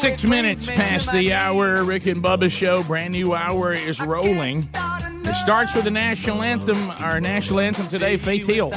Six minutes past the hour. Rick and Bubba show. Brand new hour is rolling. It starts with the national anthem. Our national anthem today, Faith Hill.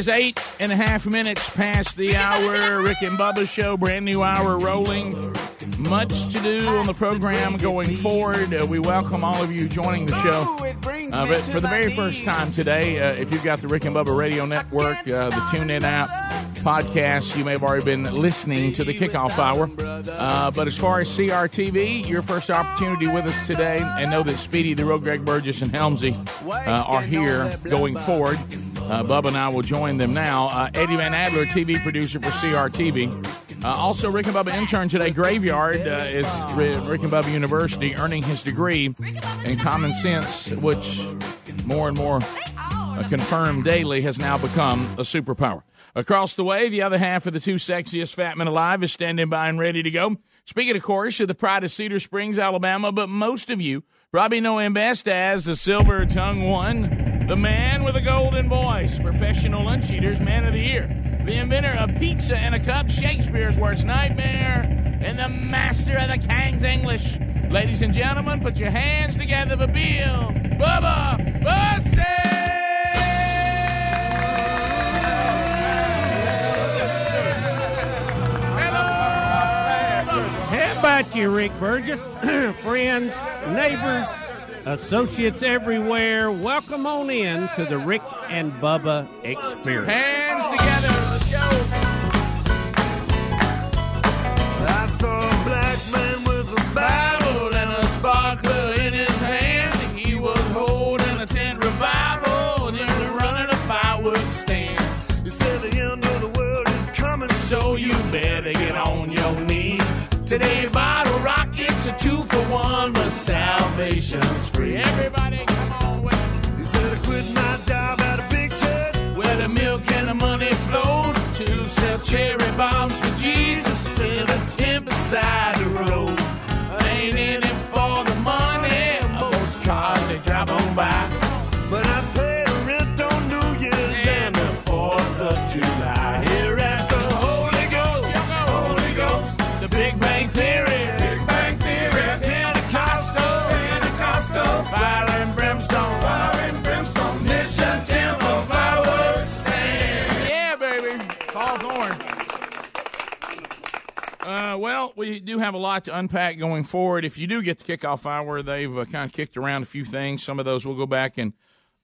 Is eight and a half minutes past the hour. Rick and Bubba show, brand new hour rolling. Much to do on the program going forward. Uh, we welcome all of you joining the show. Uh, but for the very first time today, uh, if you've got the Rick and Bubba Radio Network, uh, the TuneIn app, podcast, you may have already been listening to the kickoff hour. Uh, but as far as CRTV, your first opportunity with us today, and know that Speedy, the Road Greg Burgess, and Helmsy uh, are here going forward. Uh, Bubba and I will join them now. Uh, Eddie Van Adler, TV producer for CRTV. Uh, also, Rick and Bubba intern today, Graveyard, uh, is Ri- Rick and Bubba University, earning his degree in common sense, which more and more uh, confirmed daily has now become a superpower. Across the way, the other half of the two sexiest fat men alive is standing by and ready to go. Speaking, of course, of the pride of Cedar Springs, Alabama, but most of you probably know him best as the silver tongue one, the man with a golden voice, professional lunch eaters, man of the year, the inventor of pizza and a cup, Shakespeare's worst nightmare, and the master of the King's English. Ladies and gentlemen, put your hands together for Bill Bubba Bussey! How about you, Rick Burgess? Friends, neighbors, associates everywhere, welcome on in to the Rick and Bubba experience. Hands together, let's go. I saw a black man with a Bible and a sparkler in his hand. He was holding a tent revival and he was running a firewood stand. He said the end of the world is coming. So you better get on your knees. Today, bottle two for one, but salvation's free. Everybody, come on with it. He said I quit my job at a big church. Where the milk and the money flowed to sell cherry bombs for Jesus in a tent beside the road. I Ain't in it for the money, most cars they drive on by. We do have a lot to unpack going forward. If you do get the kickoff hour, they've uh, kind of kicked around a few things. Some of those we'll go back and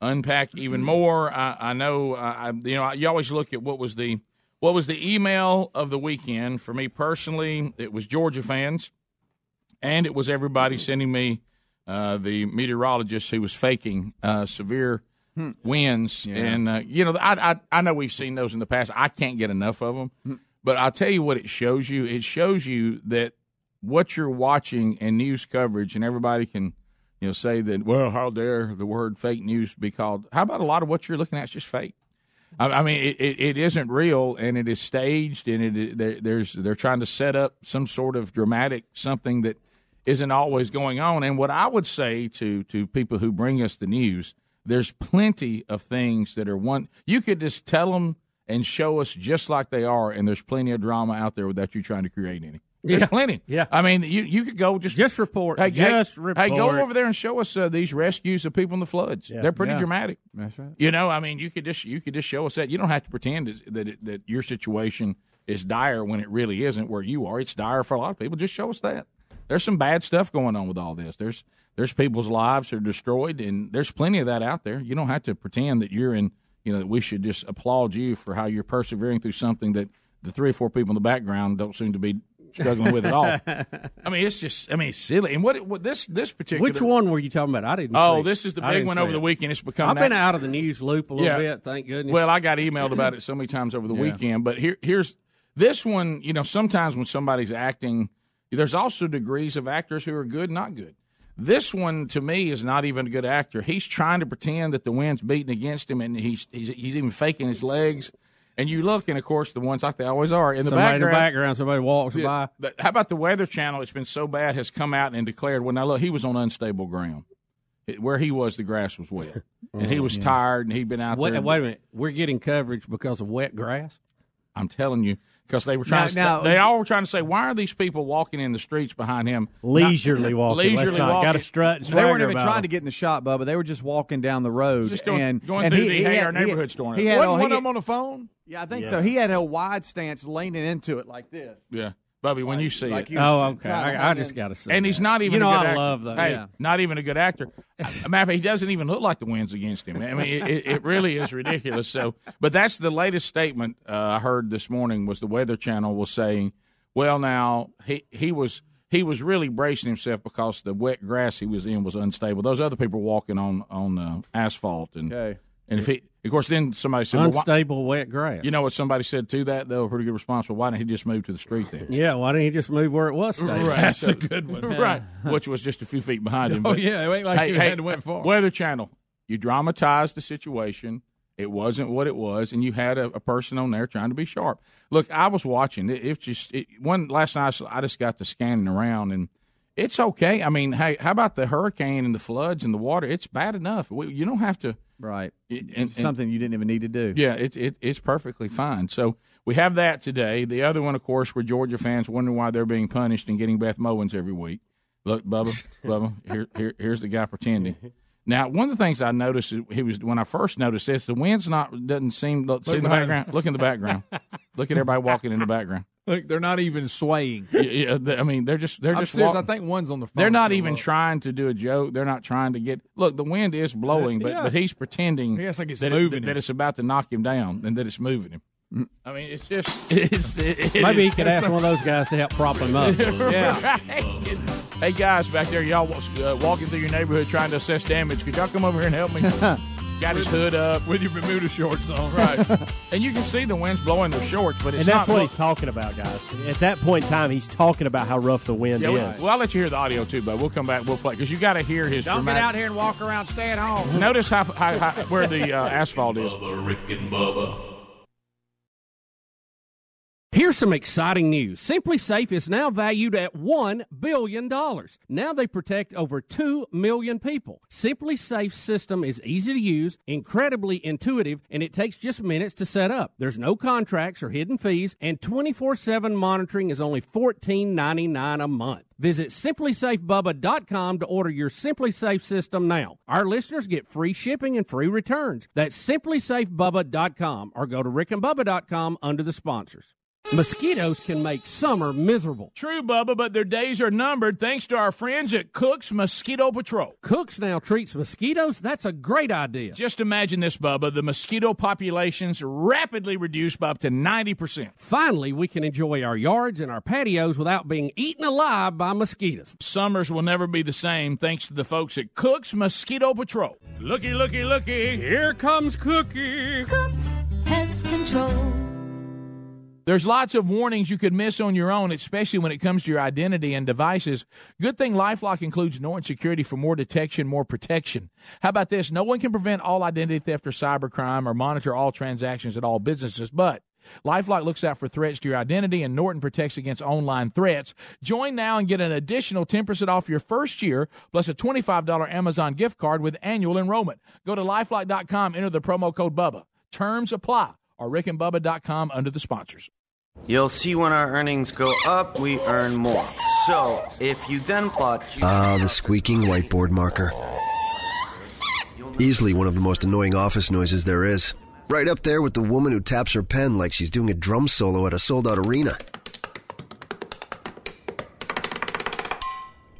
unpack even more. I, I know, uh, I, you know, you always look at what was the what was the email of the weekend. For me personally, it was Georgia fans, and it was everybody sending me uh, the meteorologist who was faking uh, severe winds. And uh, you know, I, I I know we've seen those in the past. I can't get enough of them. But I'll tell you what it shows you. It shows you that what you're watching and news coverage, and everybody can, you know, say that. Well, how dare the word fake news be called? How about a lot of what you're looking at is just fake? I, I mean, it, it, it isn't real, and it is staged, and it there, there's they're trying to set up some sort of dramatic something that isn't always going on. And what I would say to to people who bring us the news, there's plenty of things that are one. You could just tell them and show us just like they are, and there's plenty of drama out there without you trying to create any. There's Yeah. plenty. Yeah. I mean, you you could go just Just report. Hey, just hey, report. Hey, go over there and show us uh, these rescues of people in the floods. They're pretty Yeah. dramatic. That's right. You know, I mean, you could just you could just show us that. You don't have to pretend that that, it, that your situation is dire when it really isn't where you are. It's dire for a lot of people. Just show us that. There's some bad stuff going on with all this. There's there's people's lives are destroyed, and there's plenty of that out there. You don't have to pretend that you're in. You know that we should just applaud you for how you're persevering through something that the three or four people in the background don't seem to be struggling with at all. I mean, it's just I mean, it's silly. And what what this this particular Which one were you talking about? I didn't. Oh, see it. this is the big one over it. the weekend. It's become I've been out of the news loop a little Yeah. bit. Thank goodness. Well, I got emailed about it so many times over the weekend, but here, here's this one. You know, sometimes when somebody's acting, there's also degrees of actors who are good, not good. This one to me is not even a good actor. He's trying to pretend that the wind's beating against him, and he's he's, he's even faking his legs. And you look, and of course, the ones like they always are in the somebody in the background. background, somebody walks by. The- how about the Weather Channel? It's been so bad has come out and declared. Well, now look, he was on unstable ground. It- where he was, the grass was wet, and he oh, was tired, and he'd been out Wait, there. wait a minute. We're getting coverage because of wet grass. I'm telling you, because they were trying. Now- to, now- they uh, all were trying to say, why are these people walking in the streets behind him? leisurely Not- walking. Leisurely not, walking. Got to strut and They weren't even about trying it. to get in the shot, Bubba. They were just walking down the road Just doing- and going and through he, the he Hey had, Our he- Neighborhood store. He had, Wasn't oh, one he of them on the phone? yeah, I think Yes. so. He had a wide stance leaning into it like this. Yeah, Bubby, when you see like it, he Oh, okay. I, I just got to say. and he's not even. You know, a good I actor. love those. Hey, Yeah. not even a good actor. As a matter of fact, he doesn't even look like the wind's against him. I mean, it, it, it really is ridiculous. So, but that's the latest statement uh, I heard this morning was the Weather Channel was saying, well, now he he was. He was really bracing himself because the wet grass he was in was unstable. Those other people were walking on on uh, asphalt, and Okay. And if he, of course, then somebody said, well, why- Unstable wet grass. You know what somebody said to that? Though a pretty good response. Well, why didn't he just move to the street then? Yeah, why didn't he just move where it was stable? That's a good one. right, which was just a few feet behind him. Oh but- yeah, it ain't like hey, you hey, had to went far. Weather Channel, you dramatized the situation. It wasn't what it was, and you had a, a person on there trying to be sharp. Look, I was watching. It, it's just it, one last night. I just got to scanning around, and it's okay. I mean, hey, how about the hurricane and the floods and the water? It's bad enough. We, you don't have to. Right. And, and- Something you didn't even need to do. yeah, it, it it's perfectly fine. So we have that today. The other one, of course, were Georgia fans wondering why they're being punished and getting Beth Mowins every week. Look, Bubba, Bubba, here, here, here's the guy pretending. Now, one of the things I noticed he was when I first noticed this, the wind's not doesn't seem. Look, see in the background. Look in the background. look at everybody walking in the background. Look, they're not even swaying. Yeah, yeah, I mean, they're just they're I'm just. serious. walk- I think one's on the phone. they're not even look. trying to do a joke. They're not trying to get. Look, the wind is blowing, but Yeah. but he's pretending He acts like it's that, it- moving that it's about to knock him down and that it's moving him. I mean, it's just it's, it, it Maybe he could ask one of those guys to help prop him up. Yeah. hey guys, back there, y'all uh, walking through your neighborhood trying to assess damage. Could y'all come over here and help me? Got his hood up, with your Bermuda shorts on. right? and you can see the wind's blowing their shorts, but And that's not. what he's talking about, guys. At that point in time, he's talking about how rough the wind yeah, is. well, I'll let you hear the audio too, but we'll come back. We'll play because you got to hear his. Don't get out here and walk around. Stay at home. Notice how, how, how where the uh, asphalt is. Here's some exciting news. SimpliSafe is now valued at $1 billion. Now they protect over 2 million people. SimpliSafe's system is easy to use, incredibly intuitive, and it takes just minutes to set up. There's no contracts or hidden fees, and 24 7 monitoring is only $14.99 a month. Visit simplisafebubba.com to order your SimpliSafe system now. Our listeners get free shipping and free returns. That's simplisafebubba.com or go to rickandbubba.com under the sponsors. Mosquitoes can make summer miserable. True, Bubba, but their days are numbered thanks to our friends at Cook's Mosquito Patrol. Cooks now treats mosquitoes. That's a great idea. Just imagine this, Bubba. The mosquito population's rapidly reduced by up to 90%. Finally, we can enjoy our yards and our patios without being eaten alive by mosquitoes. Summers will never be the same thanks to the folks at Cook's Mosquito Patrol. Looky, looky, looky. Here comes Cookie. Cooks Pest Control. There's lots of warnings you could miss on your own, especially when it comes to your identity and devices. Good thing Lifelock includes Norton Security for more detection, more protection. How about this? No one can prevent all identity theft or cybercrime or monitor all transactions at all businesses, but Lifelock looks out for threats to your identity, and Norton protects against online threats. Join now and get an additional 10% off your first year, plus a $25 Amazon gift card with annual enrollment. Go to lifelock.com, enter the promo code BUBBA. Terms apply, or rickandbubba.com under the sponsors. You'll see when our earnings go up, we earn more. So, if you then plot. Ah, the squeaking whiteboard marker. Easily one of the most annoying office noises there is. Right up there with the woman who taps her pen like she's doing a drum solo at a sold out arena.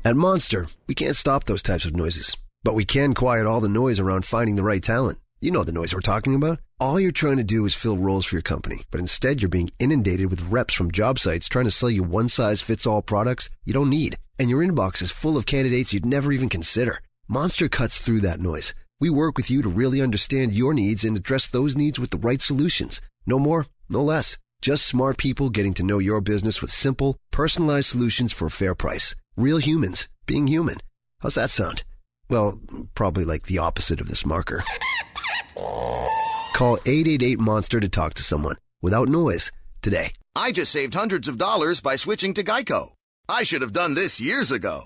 At Monster, we can't stop those types of noises, but we can quiet all the noise around finding the right talent. You know the noise we're talking about. All you're trying to do is fill roles for your company, but instead you're being inundated with reps from job sites trying to sell you one size fits all products you don't need, and your inbox is full of candidates you'd never even consider. Monster cuts through that noise. We work with you to really understand your needs and address those needs with the right solutions. No more, no less. Just smart people getting to know your business with simple, personalized solutions for a fair price. Real humans being human. How's that sound? Well, probably like the opposite of this marker. Call 888 Monster to talk to someone without noise today. I just saved hundreds of dollars by switching to Geico. I should have done this years ago.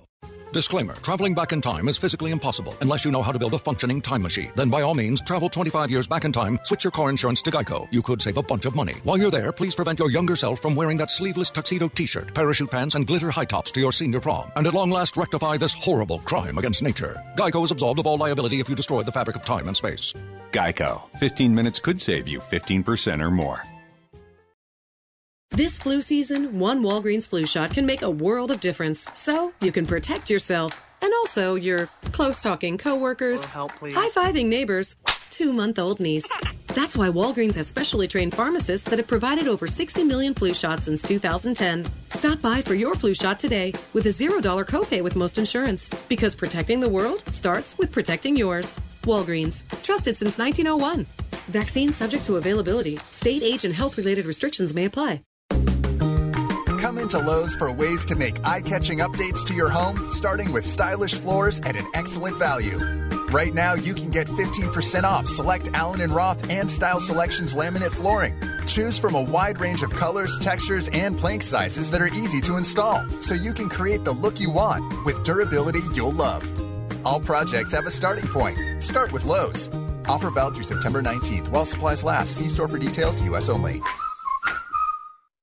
Disclaimer Traveling back in time is physically impossible unless you know how to build a functioning time machine. Then, by all means, travel 25 years back in time, switch your car insurance to Geico. You could save a bunch of money. While you're there, please prevent your younger self from wearing that sleeveless tuxedo t shirt, parachute pants, and glitter high tops to your senior prom. And at long last, rectify this horrible crime against nature. Geico is absolved of all liability if you destroy the fabric of time and space. Geico. 15 minutes could save you 15% or more. This flu season, one Walgreens flu shot can make a world of difference. So you can protect yourself and also your close talking coworkers, high fiving neighbors, two month old niece. That's why Walgreens has specially trained pharmacists that have provided over 60 million flu shots since 2010. Stop by for your flu shot today with a $0 copay with most insurance. Because protecting the world starts with protecting yours. Walgreens, trusted since 1901. Vaccine subject to availability. State age and health related restrictions may apply. Come into Lowe's for ways to make eye catching updates to your home, starting with stylish floors at an excellent value. Right now, you can get 15% off select Allen and Roth and Style Selections laminate flooring. Choose from a wide range of colors, textures, and plank sizes that are easy to install, so you can create the look you want with durability you'll love. All projects have a starting point. Start with Lowe's. Offer valid through September 19th while supplies last. See store for details, U.S. only.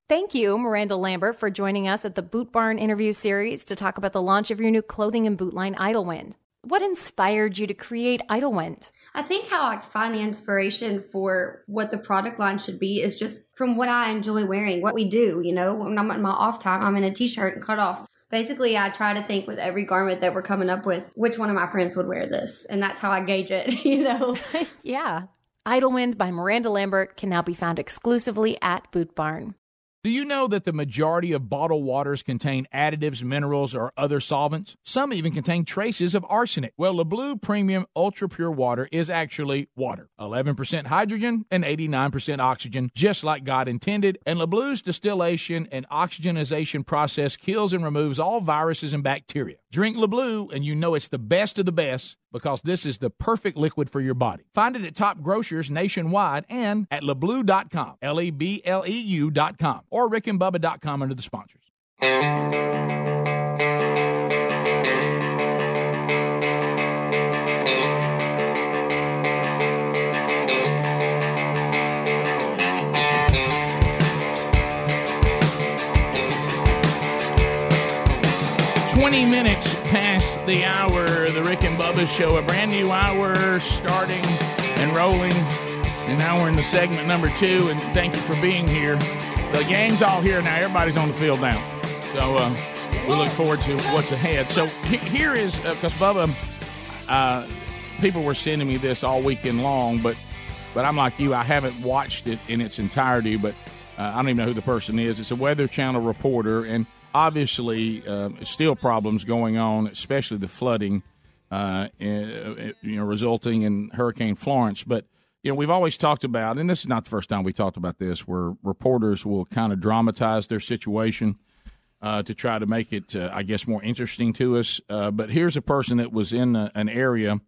Thank you, Miranda Lambert, for joining us at the Boot Barn interview series to talk about the launch of your new clothing and boot line, Idlewind. What inspired you to create Idlewind? I think how I find the inspiration for what the product line should be is just from what I enjoy wearing, what we do. You know, when I'm in my off time, I'm in a t shirt and cutoffs. Basically, I try to think with every garment that we're coming up with, which one of my friends would wear this. And that's how I gauge it, you know? yeah. Idlewind by Miranda Lambert can now be found exclusively at Boot Barn. Do you know that the majority of bottled waters contain additives, minerals, or other solvents? Some even contain traces of arsenic. Well, LeBleu Premium Ultra Pure Water is actually water 11% hydrogen and 89% oxygen, just like God intended. And LeBleu's distillation and oxygenization process kills and removes all viruses and bacteria. Drink LeBleu, and you know it's the best of the best because this is the perfect liquid for your body. Find it at top grocers nationwide and at lebleu.com, L E B L E U.com, or rickandbubba.com under the sponsors. Twenty minutes past the hour, the Rick and Bubba Show, a brand new hour starting and rolling. And now we're in the segment number two, and thank you for being here. the gang's all here now. Everybody's on the field now. So uh, we look forward to what's ahead. So he- here is because Bubba, uh, people were sending me this all weekend long, but but I'm like you, I haven't watched it in its entirety. But uh, I don't even know who the person is. It's a Weather Channel reporter, and obviously uh, still problems going on, especially the flooding, uh, you know, resulting in Hurricane Florence. But you know, we've always talked about, and this is not the first time we talked about this, where reporters will kind of dramatize their situation uh, to try to make it, uh, I guess, more interesting to us. Uh, but here's a person that was in a, an area.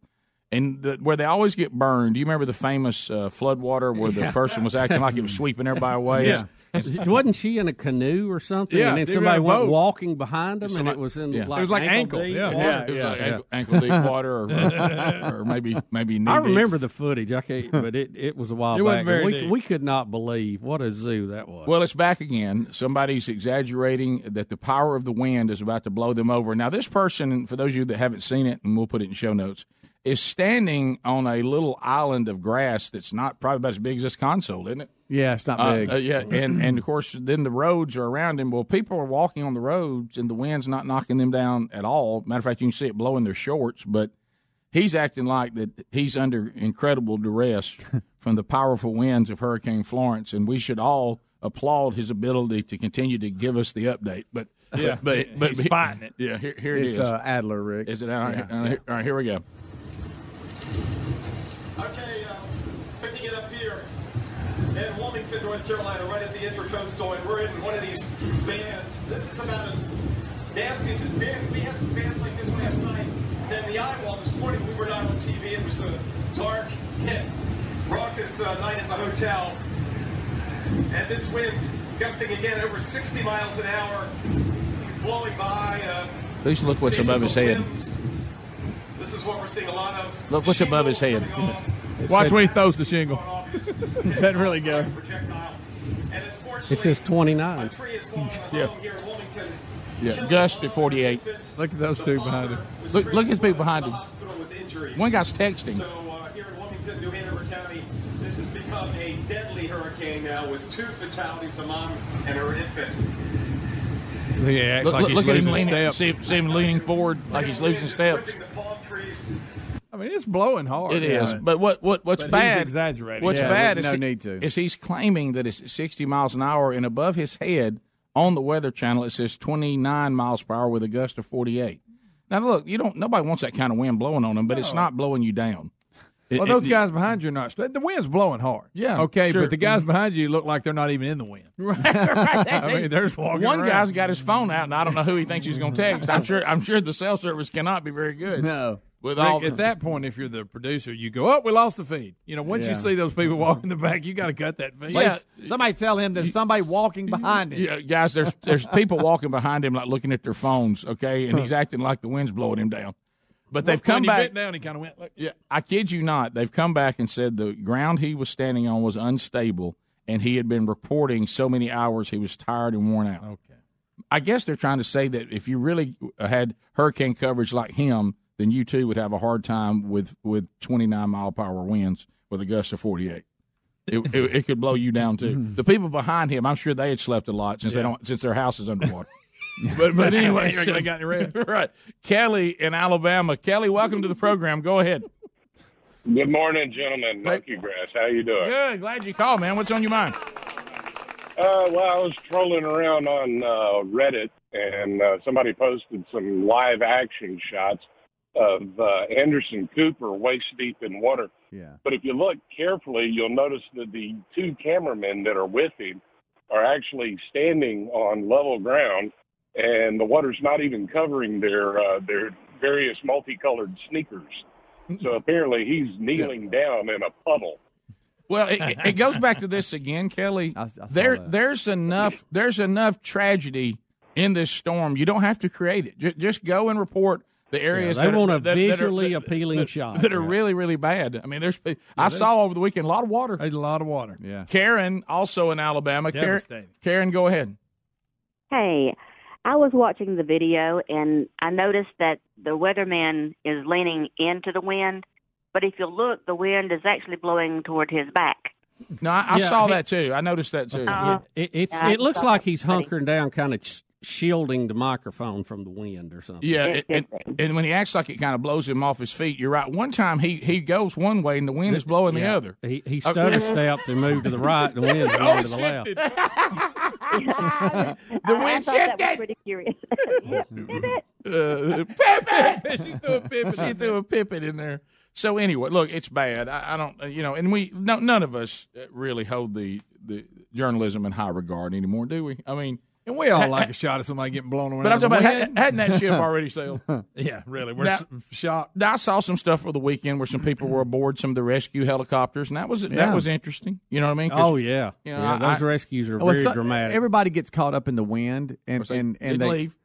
And the, where they always get burned. Do you remember the famous uh, flood water where the Yeah. person was acting like it was sweeping everybody away? Yeah. Wasn't she in a canoe or something? Yeah, and then somebody were in a went boat. walking behind them, and it was in yeah. like It was like ankle, deep yeah. water. Yeah, it was like ankle- ankle deep water or- or maybe- maybe knee I deep. remember the footage. I can't, but it, it was a while It back. very we deep. we could not believe what a zoo that was. Well, it's back again. Somebody's exaggerating that the power of the wind is about to blow them over. Now, this person, for those of you that haven't seen it, and we'll put it in show notes, is standing on a little island of grass that's not probably about as big as this console, isn't it? Yeah, it's not Uh, big. uh, yeah, and and of course, then the roads are around him. Well, people are walking on the roads, and the wind's not knocking them down at all. Matter of fact, you can see it blowing their shorts, but he's acting like that he's under incredible duress from the powerful winds of Hurricane Florence, and we should all applaud his ability to continue to give us the update. But Yeah. but but, He's fighting it. Yeah, here, here it It's, is. uh, Adler, Rick. Is it? All right, Yeah. all right, all right, here we go. Okay, uh, picking it up here in Wilmington, North Carolina, right at the Intercoastal, and we're in one of these bands. This is about as nasty as it's been. We had some bands like this last night. Then the Iowa this morning, we were not on TV. It was a dark, hit, raucous uh, night at the hotel. And this wind gusting again over 60 miles an hour. He's blowing by. Uh, Please look what's above his head. limbs. This is what we're seeing a lot of. Look what's above his head. Watch when he throws the shingle. Doesn't really go. it says twenty nine. Yeah. Yeah, gust at 48. Look at those two behind him. Look, look at the people behind him. One guy's texting. So uh, here in Wilmington, New Hanover County, this has become a deadly hurricane now with two fatalities, a mom and her infant. So he acts Look, like look, he's look at him leaning. steps. See, see him leaning forward like he's losing steps. I mean, it's blowing hard. It is, but what what what's But he's bad? exaggerating. What's Yeah, bad is no he, need to. is he's claiming that it's 60 miles an hour, and above his head on the Weather Channel it says 29 miles per hour with a gust of 48. Now look, you don't. Nobody wants that kind of wind blowing on them, but it's not blowing you down. It- Well, those it- guys behind you are not. The wind's blowing hard. Yeah, Okay, sure. but the guys behind you look like they're not even in the wind. I mean, they're walking One around. guy's got his phone out, and I don't know who he thinks he's going to text. I'm sure. I'm sure the cell service cannot be very good. No. With Rick, all at that point, if you're the producer, you go, "Oh, we lost the feed." You know, once Yeah. you see those people walking the back, you got to cut that feed. Please, somebody tell him there's somebody walking behind him. Yeah, guys, there's there's people walking behind him like looking at their phones, okay, and he's acting like the wind's blowing him down. But they've When come he back. down, he kind of went. Like, Yeah, I kid you not. They've come back and said the ground he was standing on was unstable, and he had been reporting so many hours he was tired and worn out. Okay. I guess they're trying to say that if you really had hurricane coverage like him, then you too would have a hard time with with 29 mile per hour winds with a gust of 48. It, it, it could blow you down too. The people behind him, I'm sure they had slept a lot since they don't since their house is underwater. but but anyway, You reckon they got any rest? right? Kelly in Alabama. Kelly, welcome to the program. Go ahead. Good morning, gentlemen. Monkey grass. How you doing? Good. Glad you called, man. What's on your mind? Uh, well, I was trolling around on uh, Reddit, and uh, somebody posted some live action shots of uh, Anderson Cooper waist deep in water. Yeah. But if you look carefully, you'll notice that the two cameramen that are with him are actually standing on level ground, and the water's not even covering their uh, their various multicolored sneakers. So apparently, he's kneeling down in a puddle. Well, it, it goes back to this again, Kelly. there, there's enough. There's enough tragedy in this storm. You don't have to create it. Just, just go and report the areas. they that are- want a that- that are- visually appealing that- shot. that are really, really bad. I mean, there's. I saw over the weekend a lot of water. There's a lot of water. Yeah. Karen, also in Alabama. Karen, Karen, go ahead. Hey, I was watching the video and I noticed that the weatherman is leaning into the wind, but if you look, the wind is actually blowing toward his back. No, I, I Yeah, saw he- that too. I noticed that too. Uh-huh. Yeah, it, it's, Yeah, it looks like he's hunkering down, kind of sh- shielding the microphone from the wind or something. Yeah, It's and, and, and when he acts like it kind of blows him off his feet, you're right. One time he, he goes one way and the wind is blowing the other. He, he Oh, stutter stepped and moved to the right, the wind Oh, to the left. the wind I thought that shifted. pretty curious. Yeah, pivot. Uh, Pippin! she threw a Pippin. She threw a Pippin in there. So anyway, look, it's bad. I, I don't, uh, you know, and we no, none of us uh, really hold the the journalism in high regard anymore, do we? I mean, And we all like a shot of somebody getting blown around. but I'm talking about wind. had, hadn't that ship already sailed? yeah, really. We're Now- shocked. Now, I saw some stuff for the weekend where some people were aboard some of the rescue helicopters, and that was that was interesting. You know what I mean? Oh yeah, you know, yeah. I- Those rescues are Well, very so- dramatic. Everybody gets caught up in the wind, and course, they and and they leave.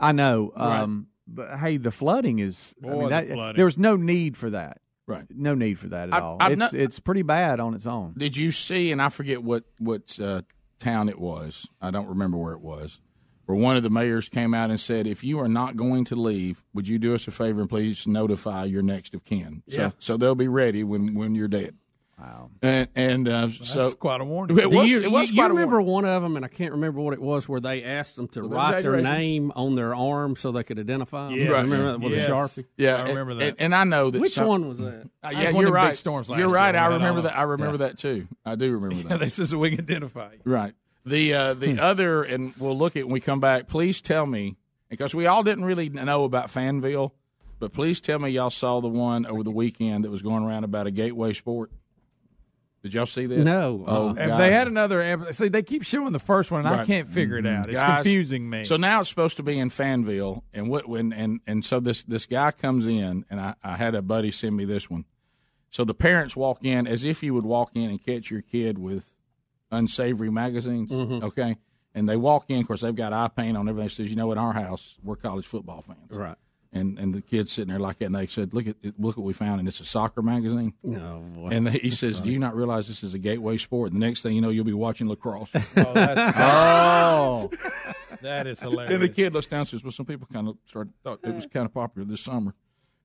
I know. Right. Um, but hey, the flooding is. I Boy, mean, the that, flooding. There was no need for that. Right. No need for that at I- all. I've it's not- it's pretty bad on its own. Did you see? And I forget what what uh, town it was. I don't remember where it was. Where one of the mayors came out and said, "If you are not going to leave, would you do us a favor and please notify your next of kin, so so they'll be ready when when you're dead." Wow. And and uh, so That's quite a warning. It Do was, you, it was you- quite you a remember warning. one of them, and I can't remember what it was, where they asked them to With write their name on their arm so they could identify them. Yes. Right. Remember that with Yes. a sharpie? Yeah, I remember and, that. And, and I know that Which some- one was that? Uh, yeah, was you're of big right. storms last You're right. when I we remember that. I remember that too. I do remember that. this is so we can identify you. Right. The uh, the Hmm. other, and we'll look at when we come back. Please tell me, because we all didn't really know about Fansville, but please tell me y'all saw the one over the weekend that was going around about a gateway sport. Did y'all see this? No. Oh, uh-uh. If God. they had another, ep- see, they keep showing the first one, and I can't figure it mm-hmm. out. It's Guys, confusing me. So now it's supposed to be in Fansville, and what when and and so this this guy comes in, and I, I had a buddy send me this one. So the parents walk in as if you would walk in and catch your kid with unsavory magazines, mm-hmm. okay? And they walk in, of course, they've got eye paint on everything. Says, you know, in our house, we're college football fans, Right. And and the kid's sitting there like that, and they said, look at look what we found, and it's a soccer magazine. No, boy. And he says, "Do you not realize this is a gateway sport?" The next thing you know, you'll be watching lacrosse. oh, that's, Oh, that is And the kid looks down and says, "Well, some people kind of started thought it was kind of popular this summer,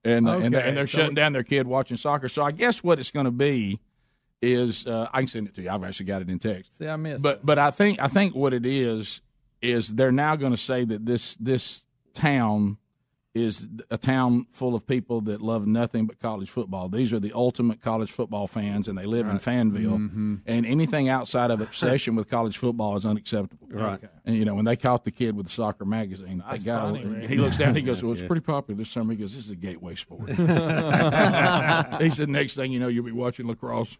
and uh, and, they're, and they're so- shutting down their kid watching soccer." So I guess what it's going to be is uh, I can send it to you. I've actually got it in text. See, I missed. But but I think I think what it is is they're now going to say that this this town is a town full of people that love nothing but college football. These are the ultimate college football fans, and they live in Fansville. Mm-hmm. And anything outside of obsession with college football is unacceptable. Right. And you know when they caught the kid with the soccer magazine, That's the guy funny, Rick. he looks down, he goes, "Well, it's pretty popular this summer." He goes, "This is a gateway sport." he said, "Next thing you know, you'll be watching lacrosse."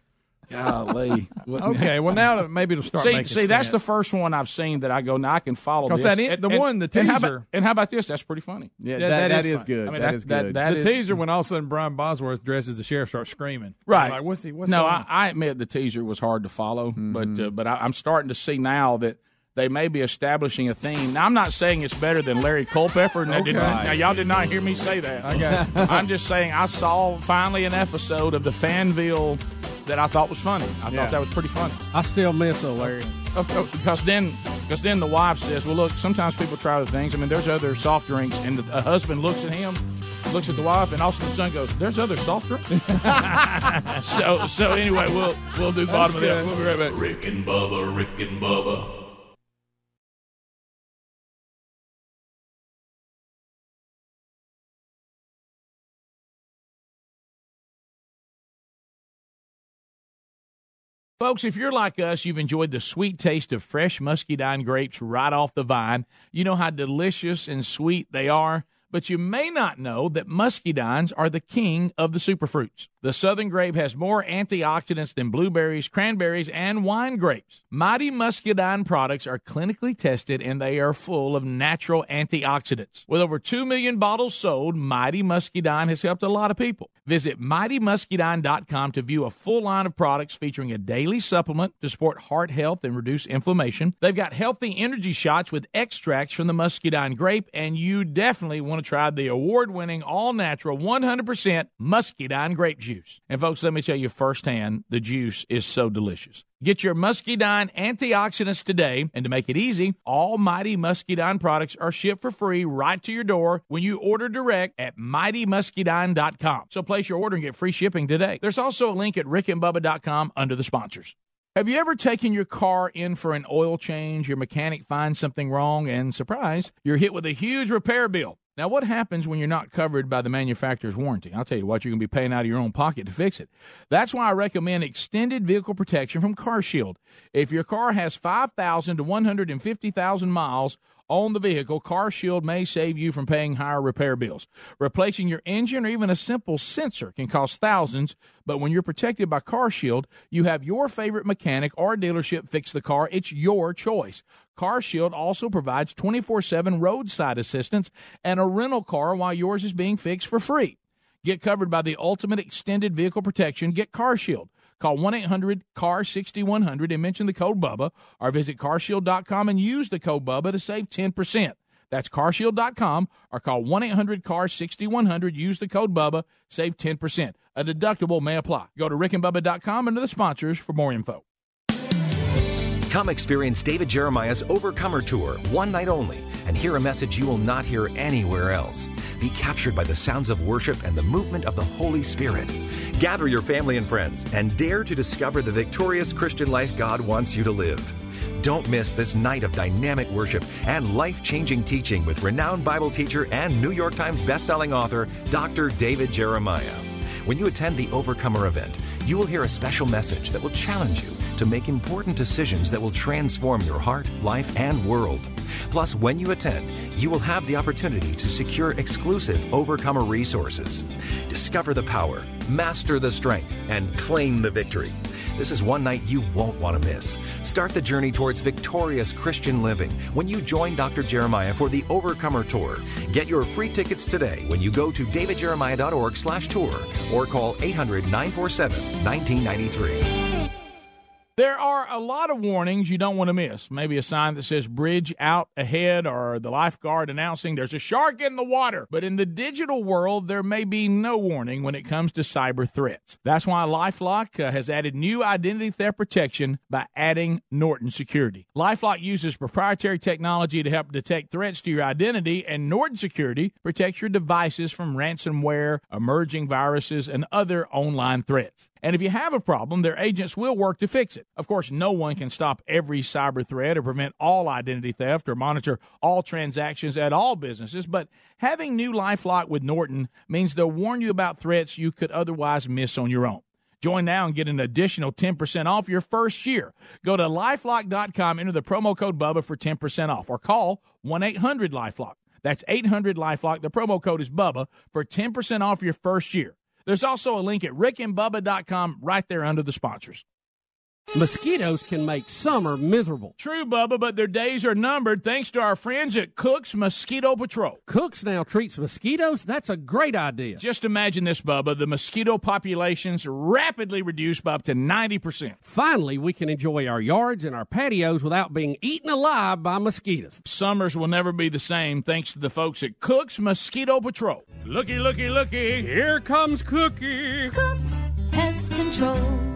Golly. okay, well now maybe it'll start See, making see, that's the first one I've seen that I go, now I can follow 'Cause this. that the And- one, the and how about- teaser- and how about this? That's pretty funny. yeah, Yeah, that, that that is is good. I mean, that that- is that- good. that- the is- teaser when all of a sudden Brian Bosworth dresses as the sheriff starts screaming. Right. I'm like, what's he? What's no, going I, on? I admit the teaser was hard to follow, Mm-hmm. but uh, but I, I'm starting to see now that they may be establishing a theme. Now, I'm not saying it's better than Larry Culpepper. Now, did- Okay. now, y'all did not hear me say that. Okay. I'm just saying I saw finally an episode of the Fansville that I thought was funny. I Yeah. thought that was pretty funny. I still miss O'Leary. Of- of- Because then, because then the wife says, "Well, look, sometimes people try other things. I mean, there's other soft drinks." And the, a husband looks at him, looks at the wife, and also the son goes, "There's other soft drinks." so, so anyway, we'll we'll do bottom of that. We'll be right back. Rick and Bubba, Rick and Bubba. Folks, if you're like us, you've enjoyed the sweet taste of fresh muscadine grapes right off the vine. You know how delicious and sweet they are, but you may not know that muscadines are the king of the superfruits. The southern grape has more antioxidants than blueberries, cranberries, and wine grapes. Mighty Muscadine products are clinically tested and they are full of natural antioxidants. With over 2 million bottles sold, Mighty Muscadine has helped a lot of people. Visit mightymuscadine.com to view a full line of products featuring a daily supplement to support heart health and reduce inflammation. They've got healthy energy shots with extracts from the muscadine grape, and you definitely want to try the award winning all natural 100% muscadine grape juice. And folks, let me tell you firsthand, the juice is so delicious. Get your muscadine antioxidants today, and to make it easy, all Mighty Muscadine products are shipped for free right to your door when you order direct at mightymuscadine.com. So place your order and get free shipping today. There's also a link at rickandbubba.com under the sponsors. Have you ever taken your car in for an oil change? Your mechanic finds something wrong, and surprise, you're hit with a huge repair bill. Now, what happens when you're not covered by the manufacturer's warranty? I'll tell you what, you're going to be paying out of your own pocket to fix it. That's why I recommend extended vehicle protection from CarShield. If your car has 5,000 to 150,000 miles on the vehicle, CarShield may save you from paying higher repair bills. Replacing your engine or even a simple sensor can cost thousands, but when you're protected by CarShield, you have your favorite mechanic or dealership fix the car. It's your choice. CarShield also provides 24 7 roadside assistance and a rental car while yours is being fixed for free. Get covered by the ultimate extended vehicle protection. Get CarShield. Call 1 800 CAR 6100 and mention the code BUBBA or visit carshield.com and use the code BUBBA to save 10%. That's carshield.com or call 1 800 CAR 6100. Use the code BUBBA, save 10%. A deductible may apply. Go to rickandbubba.com under the sponsors for more info. Come experience David Jeremiah's Overcomer Tour, one night only, and hear a message you will not hear anywhere else. Be captured by the sounds of worship and the movement of the Holy Spirit. Gather your family and friends and dare to discover the victorious Christian life God wants you to live. Don't miss this night of dynamic worship and life changing teaching with renowned Bible teacher and New York Times bestselling author, Dr. David Jeremiah. When you attend the Overcomer event, you will hear a special message that will challenge you to make important decisions that will transform your heart, life, and world. Plus, when you attend, you will have the opportunity to secure exclusive Overcomer resources. Discover the power, master the strength, and claim the victory. This is one night you won't want to miss. Start the journey towards victorious Christian living when you join Dr. Jeremiah for the Overcomer Tour. Get your free tickets today when you go to davidjeremiah.org slash tour or call 800-947-1993. There are a lot of warnings you don't want to miss. Maybe a sign that says bridge out ahead or the lifeguard announcing there's a shark in the water. But in the digital world, there may be no warning when it comes to cyber threats. That's why Lifelock uh, has added new identity theft protection by adding Norton Security. Lifelock uses proprietary technology to help detect threats to your identity, and Norton Security protects your devices from ransomware, emerging viruses, and other online threats. And if you have a problem, their agents will work to fix it. Of course, no one can stop every cyber threat or prevent all identity theft or monitor all transactions at all businesses, but having new Lifelock with Norton means they'll warn you about threats you could otherwise miss on your own. Join now and get an additional 10% off your first year. Go to lifelock.com, enter the promo code BUBBA for 10% off, or call 1 800 Lifelock. That's 800 Lifelock. The promo code is BUBBA for 10% off your first year. There's also a link at rickandbubba.com right there under the sponsors. Mosquitoes can make summer miserable. True, Bubba, but their days are numbered thanks to our friends at Cook's Mosquito Patrol. Cooks now treats mosquitoes? That's a great idea. Just imagine this, Bubba. The mosquito populations rapidly reduced by up to 90%. Finally, we can enjoy our yards and our patios without being eaten alive by mosquitoes. Summers will never be the same thanks to the folks at Cook's Mosquito Patrol. Looky, looky, looky. Here comes Cookie. Cooks Pest Control.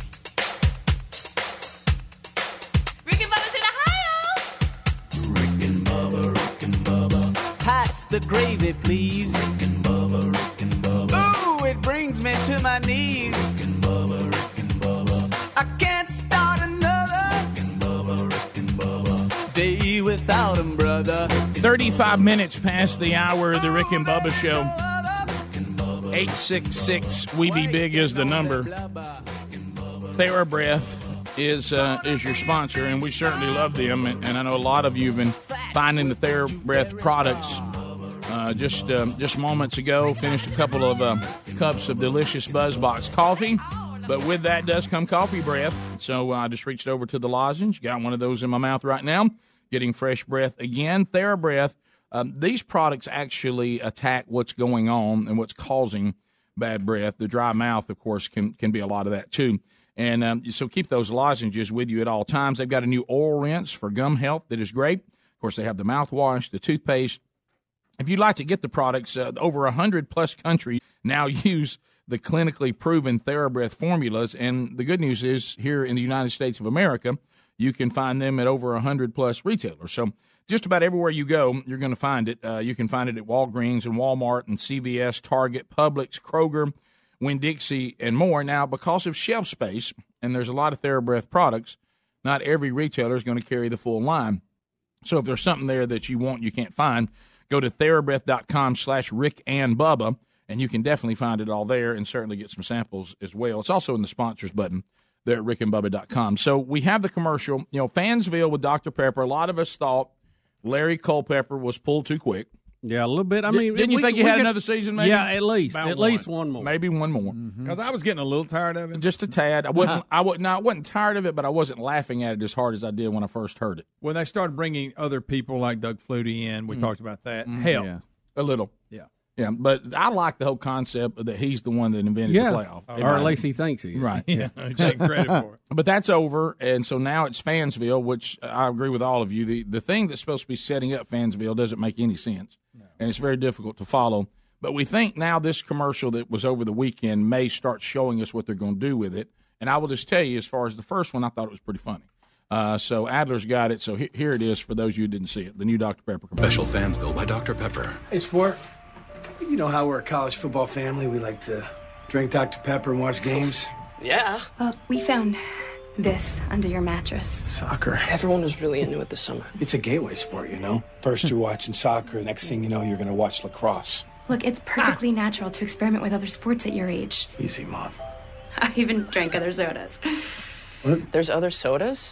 The gravy, please. Ooh, it brings me to my knees. I can't start another day without him, brother. 35 minutes past the hour of the Rick and Bubba Show. 866 We Be Big is the number. TheraBreath is uh, is your sponsor, and we certainly love them. And, and I know a lot of you have been finding the TheraBreath products. Uh, just um, just moments ago, finished a couple of uh, cups of delicious BuzzBox coffee. But with that does come coffee breath. So I just reached over to the lozenge, got one of those in my mouth right now, getting fresh breath again. TheraBreath. Um, these products actually attack what's going on and what's causing bad breath. The dry mouth, of course, can can be a lot of that too. And um, so keep those lozenges with you at all times. They've got a new oral rinse for gum health that is great. Of course, they have the mouthwash, the toothpaste. If you'd like to get the products, uh, over 100 plus countries now use the clinically proven TheraBreath formulas. And the good news is, here in the United States of America, you can find them at over 100 plus retailers. So just about everywhere you go, you're going to find it. Uh, you can find it at Walgreens and Walmart and CVS, Target, Publix, Kroger, Winn Dixie, and more. Now, because of shelf space, and there's a lot of TheraBreath products, not every retailer is going to carry the full line. So if there's something there that you want you can't find, go to therabreath.com slash Rick and Bubba, and you can definitely find it all there and certainly get some samples as well. It's also in the sponsors button there at rickandbubba.com. So we have the commercial. You know, Fansville with Dr. Pepper, a lot of us thought Larry Culpepper was pulled too quick. Yeah, a little bit. I mean, didn't you we- think you had could- another season? Maybe Yeah, at least, at least one more. maybe one more. Because I was getting a little tired of it. Just a tad. I wasn't. I wasn't. I wasn't tired of it, but I wasn't laughing at it as hard as I did when I first heard it. When they started bringing other people like Doug Flutie in, we Mhm. talked about that. Mhm. Helped. Yeah. a little. Yeah. Yeah, but I like the whole concept that he's the one that invented Yeah. the playoff, Or at least he thinks he is. Right. Yeah. Take credit for it. But that's over, and so now it's Fansville, which I agree with all of you. The the thing that's supposed to be setting up Fansville doesn't make any sense, and it's very difficult to follow. But we think now this commercial that was over the weekend may start showing us what they're going to do with it. And I will just tell you, as far as the first one, I thought it was pretty funny. Uh, so Adler's got it. So he- here it is for those of you who didn't see it. The new Dr Pepper commercial. Special Fansville by Dr. Pepper. Hey, sport. You know how we're a college football family. We like to drink Dr. Pepper and watch games. Yeah. Well, we found this under your mattress. Soccer. Everyone was really into it this summer. It's a gateway sport, you know? First you're watching soccer, next thing you know, you're going to watch lacrosse. Look, it's perfectly natural to experiment with other sports at your age. Easy, Mom. I even drank other sodas. What? There's other sodas?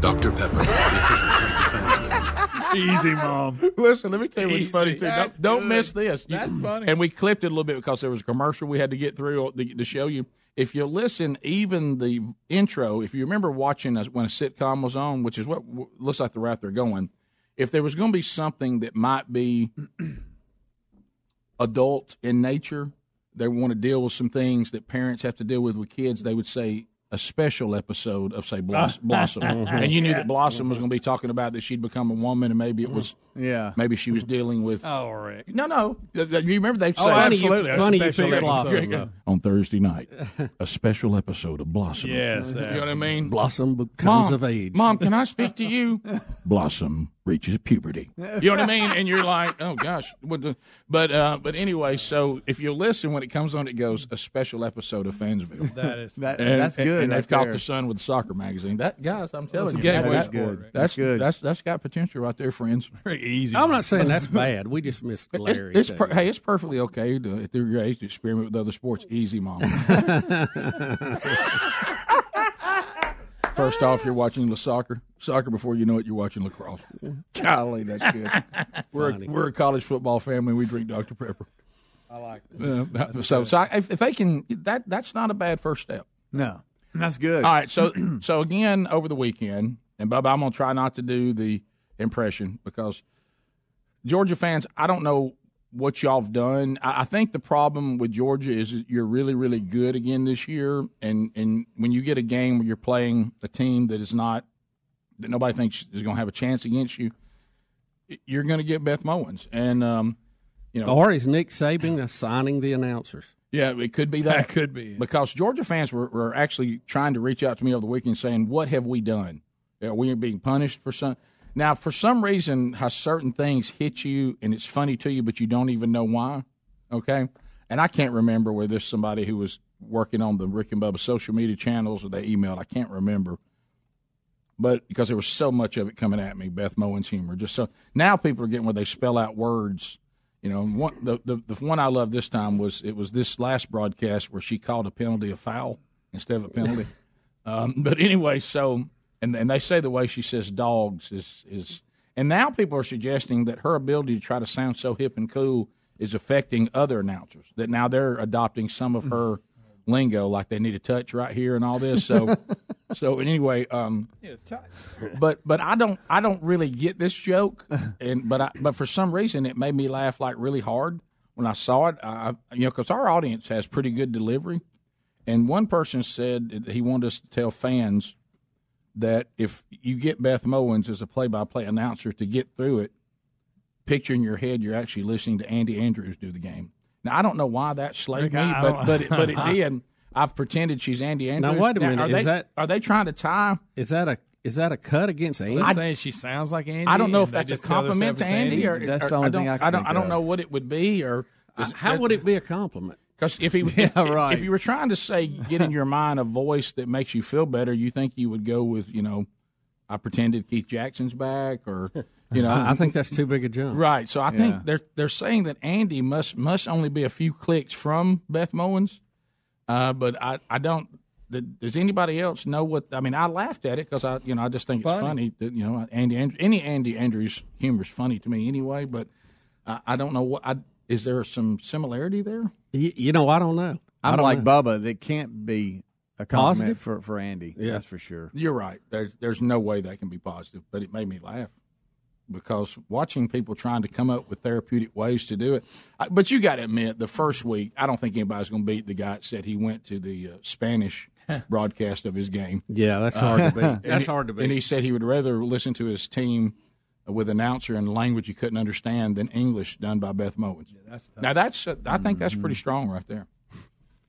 Dr. Pepper. the official drink of Fansville. Easy, mom. Listen, let me tell you what's Easy. funny too. Don't, don't miss this. You- That's funny. And we clipped it a little bit because there was a commercial we had to get through to, to show you. If you listen, even the intro, if you remember watching us when a sitcom was on, which is what looks like the route they're going, if there was going to be something that might be adult in nature, they want to deal with some things that parents have to deal with with kids, they would say a special episode of say Bloss- Blossom, mm-hmm. and you knew that Blossom was mm-hmm. going to be talking about that she'd become a woman, and maybe it mm-hmm. was Yeah. maybe she was dealing with. Oh, Rick. No, no. You remember they'd say Oh, absolutely. A funny you special episode. Blossom, though. on Thursday night, a special episode of Blossom. Yes, you know what I mean. Blossom becomes Mom, of age. Mom, can I speak to you? Blossom reaches puberty. You know what I mean? And you're like, oh gosh, what the? But uh, but anyway, so if you listen when it comes on, it goes a special episode of Fansville. That is. That, And- that's good. And, right they've caught the sun with the soccer magazine. That guys, I'm telling That's you, a gateway that- sport, that- Rick. That's That's good. That's that's got potential right there, friends. Very easy. I'm not saying that's bad. We just missed Larry. it's too. per, hey, it's perfectly okay to, at your age to experiment with other sports. Easy, mom. First off, you're watching the soccer. Soccer before you know it, you're watching lacrosse. Golly, that's good. we're a, we're a college football family. We drink Dr Pepper. I like it. Uh, so, so I, if, if they can, that that's not a bad first step. No, that's good. All right, so so again over the weekend, and Bubba, I'm gonna try not to do the impression because Georgia fans, I don't know what y'all have done. I, I think the problem with Georgia is you're really, really good again this year, and and when you get a game where you're playing a team that is not that nobody thinks is going to have a chance against you, you're going to get Beth Mowins, and um, you know, Or is Nick Saban assigning the announcers? yeah, it could be that. That could be it. Because Georgia fans were, were actually trying to reach out to me over the weekend saying, What have we done? Are we being punished for some? Now, for some reason, how certain things hit you and it's funny to you, but you don't even know why. Okay? And I can't remember whether there's somebody who was working on the Rick and Bubba social media channels or they emailed. I can't remember. But because there was so much of it coming at me, Beth Mowins humor. Just so now people are getting where they spell out words. You know, one, the, the the one I loved this time was it was this last broadcast where she called a penalty a foul instead of a penalty. um, but anyway, so and and they say the way she says dogs is is and now people are suggesting that her ability to try to sound so hip and cool is affecting other announcers. That now they're adopting some of her lingo, like they need a touch right here and all this. So so anyway, um, but but I don't I don't really get this joke, and but I, but for some reason it made me laugh like really hard when I saw it. I, you know, because our audience has pretty good delivery, and one person said that he wanted us to tell fans that if you get Beth Mowins as a play-by-play announcer to get through it, picture in your head you're actually listening to Andy Andrews do the game. Now I don't know why that slayed me, but but it, but it did. I've pretended she's Andy Andrews. Now, Andrews. wait a minute, Are is they, that- are they trying to tie? Is that a is that a cut against Andy? They're saying she sounds like Andy. I don't know if that's a just tell compliment to it's Andy, or That's or- the only I don't, thing I can I don't, think I don't know what it would be, or is- How would it be a compliment? Because if he Yeah, if, right. if you were trying to say get in your mind a voice that makes you feel better, you think you would go with you know, I pretended Keith Jackson's back, or you know, I, think that's too big a jump. right. So I Yeah. think they're they're saying that Andy must must only be a few clicks from Beth Mowins, uh, but I I don't. th- Does anybody else know what? I mean, I laughed at it because I, you know, I just think it's Funny. funny. that, you know, Andy, Andrews, any Andy Andrews humor is funny to me anyway. But I, I don't know what. I, is there some similarity there? You, you know, I don't know. I I'm don't like know. Bubba. That can't be a compliment Positive? for, for Andy. Yeah. That's for sure. You're right. There's there's no way that can be positive, but it made me laugh because watching people trying to come up with therapeutic ways to do it. I- But you got to admit, the first week, I don't think anybody's going to beat the guy that said he went to the uh, Spanish broadcast of his game. Yeah, that's hard to beat. That's he- hard to beat. And he said he would rather listen to his team with announcer in language you couldn't understand than English done by Beth Mowins. now that's uh, I think that's pretty strong right there.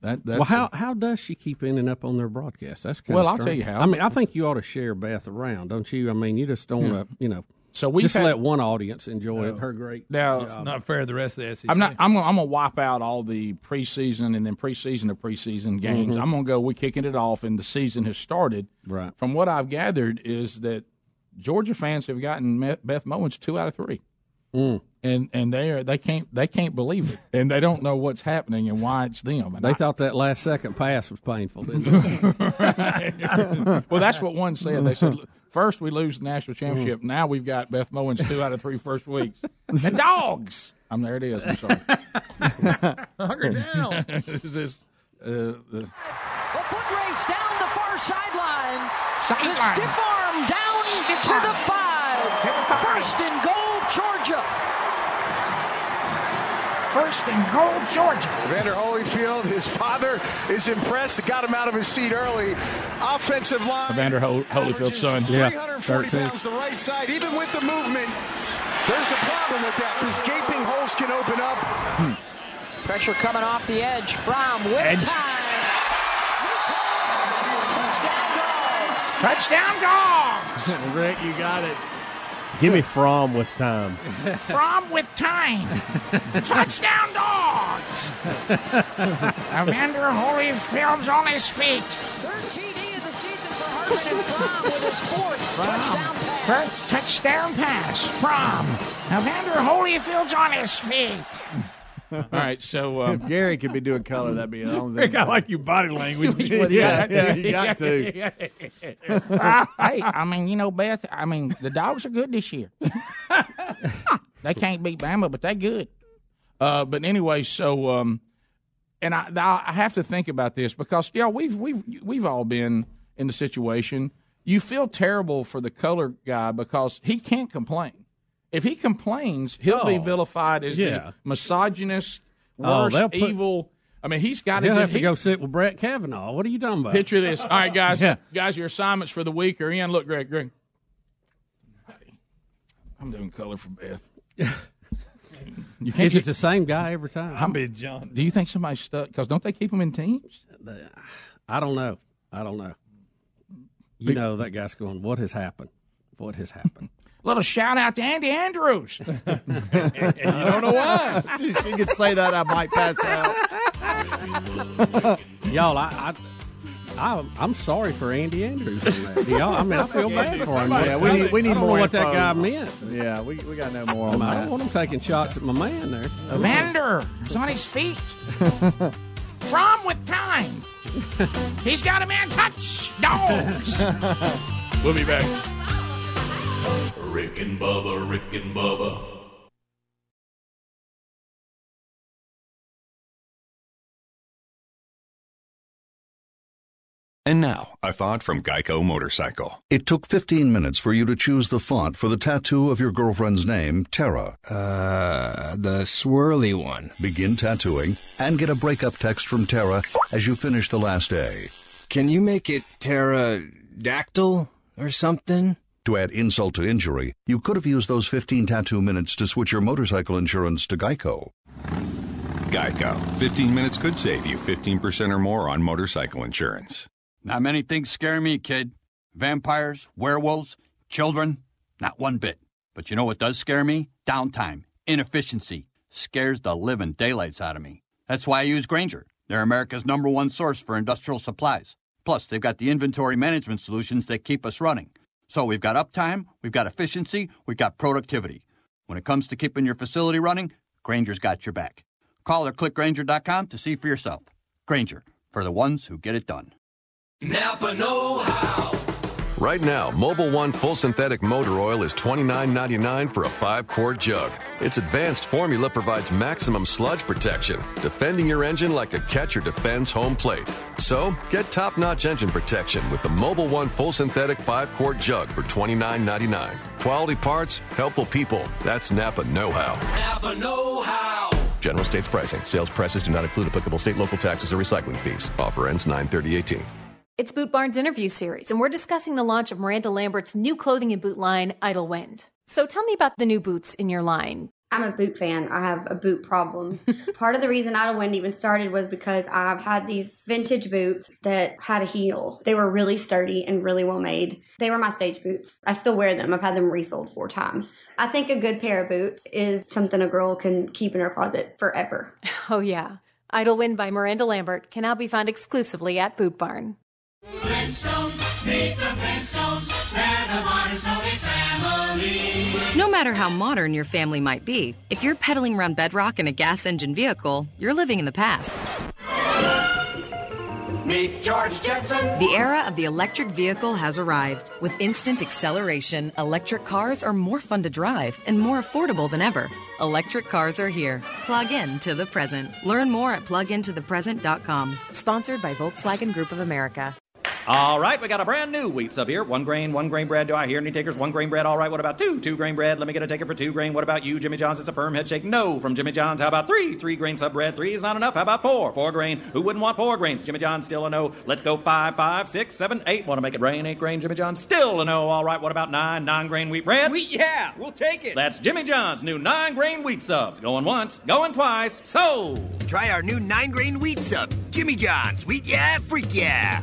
That that's well, how how does she keep ending up on their broadcast? That's kind Well, of I'll tell you how. I mean, I think you ought to share Beth around, don't you? I mean, you just don't, Yeah. uh, you know. So we've just had- let one audience enjoy it. Her great. Now job. Not fair to the rest of the SEC. I'm not. I'm gonna, I'm gonna wipe out all the preseason and then preseason of preseason games. Mhm. I'm gonna go. We're kicking it off, and the season has started. Right. From what I've gathered, is that Georgia fans have gotten Beth Mowins two out of three, Mm. and and they are they can't they can't believe it, and they don't know what's happening and why it's them. And They I- thought that last second pass was painful, didn't they? well, that's what one said. They said first we lose the national Mm. championship. Now we've got Beth Mowins two out of three first weeks. the dogs. I'm there. It is. I'm sorry. Hunker down. this is uh, the A foot race down the far sideline. Sideline. The stiff arm down to the five. First and goal, Georgia. First and goal, Georgia. Vander Holyfield, his father is impressed. Got him out of his seat early. Offensive line. Evander Hol- Holyfield's son. Yeah, 340 pounds the right side. Even with the movement, there's a problem with that because gaping holes can open up. Hmm. Pressure coming off the edge from with Edge. time. Touchdown, dogs. Rick, you got it. Give me Fromm with time. Fromm with time. Touchdown, dogs. Evander Holyfield's on his feet. Third TD of the season for Hardman and Fromm with his fourth touchdown pass. First touchdown pass from Evander Holyfield's on his feet. All right, so um, if Gary could be doing color, that'd be the only thing. I like your body language. Well, yeah, yeah, you got to. Uh, hey, I mean, you know, Beth. I mean, the dogs are good this year. they can't beat Bama, but they're good. Uh, but anyway, so um, and I I have to think about this because yeah, we've we've we've all been in the situation. You feel terrible for the color guy because he can't complain. If he complains, he'll be Oh, vilified as yeah. the misogynist, Oh, worst, they'll put- evil. I mean, he's got to have to go sit with Brett Kavanaugh. What are you talking about? Picture this. All right, guys. Yeah. Guys, your assignments for the week are in. Look, Greg, Greg. I'm doing color for Beth. You Is it the same guy every time? I'm big John. Do you think somebody's stuck? Because don't they keep them in teams? I don't know. I don't know. You know that guy's going. What has happened? What has happened? Little shout out to Andy Andrews. you don't know why. she could say that, I might pass out. Y'all, I, I, I, I'm sorry for Andy Andrews. On that. Y'all, I mean, I feel bad for him. Yeah, we need, we need I don't more know what that guy meant. Yeah, we, we got no more I, on mean, I that. don't want him taking shots at my man there. Evander is on his feet. Fromm with time. He's got a man touch. Dogs. We'll be back. Rick and Bubba, Rick and Bubba. And now, a thought from Geico Motorcycle. It took 15 minutes for you to choose the font for the tattoo of your girlfriend's name, Tara. Uh, the swirly one. Begin tattooing and get a breakup text from Tara as you finish the last day. Can you make it pterodactyl or something? To add insult to injury, you could have used those 15 tattoo minutes to switch your motorcycle insurance to Geico. Geico. 15 minutes could save you 15% or more on motorcycle insurance. Not many things scare me, kid. Vampires, werewolves, children, not one bit. But you know what does scare me? Downtime, inefficiency, scares the living daylights out of me. That's why I use Grainger. They're America's number one source for industrial supplies. Plus, they've got the inventory management solutions that keep us running. So we've got uptime, we've got efficiency, we've got productivity. When it comes to keeping your facility running, Grainger's got your back. Call or click Grainger.com to see for yourself. Grainger, for the ones who get it done. Napa Know How. Right now, Mobil One Full Synthetic Motor Oil is $29.99 for a 5 quart jug. Its advanced formula provides maximum sludge protection, defending your engine like a catcher defends home plate. So, get top notch engine protection with the Mobil One Full Synthetic 5 quart jug for $29.99. Quality parts, helpful people. That's Napa Know How. Napa Know How. General States pricing. Sales prices do not include applicable state, local taxes, or recycling fees. Offer ends 9 18 It's Boot Barn's interview series, and we're discussing the launch of Miranda Lambert's new clothing and boot line, Idyllwind. So tell me about the new boots in your line. I'm a boot fan. I have a boot problem. Part of the reason Idyllwind even started was because I've had these vintage boots that had a heel. They were really sturdy and really well made. They were my stage boots. I still wear them. I've had them resold four times. I think a good pair of boots is something a girl can keep in her closet forever. Oh, yeah. Idle Wind by Miranda Lambert can now be found exclusively at Boot Barn. Flintstones, meet the Flintstones. They're the modern family. No matter how modern your family might be, if you're pedaling around bedrock in a gas engine vehicle, you're living in the past. Meet George Jetson. The era of the electric vehicle has arrived. With instant acceleration, electric cars are more fun to drive and more affordable than ever. Electric cars are here. Plug in to the present. Learn more at plugintothepresent.com. Sponsored by Volkswagen Group of America. All right, we got a brand new wheat sub here. One grain, one grain bread. Do I hear any takers? One grain bread. All right, what about two? Two grain bread. Let me get a taker for two grain. What about you, Jimmy John's? It's a firm head shake. No from Jimmy John's. How about three? Three grain sub bread. Three is not enough. How about four? Four grain. Who wouldn't want four grains? Jimmy John's still a no. Let's go five, five, six, seven, eight. Want to make it rain? Eight grain. Jimmy John's still a no. All right, what about nine? Nine grain wheat bread. Wheat, yeah, we'll take it. That's Jimmy John's new nine grain wheat subs. Going once, going twice. Sold. Try our new nine grain wheat sub. Jimmy John's. Wheat yeah, freak yeah.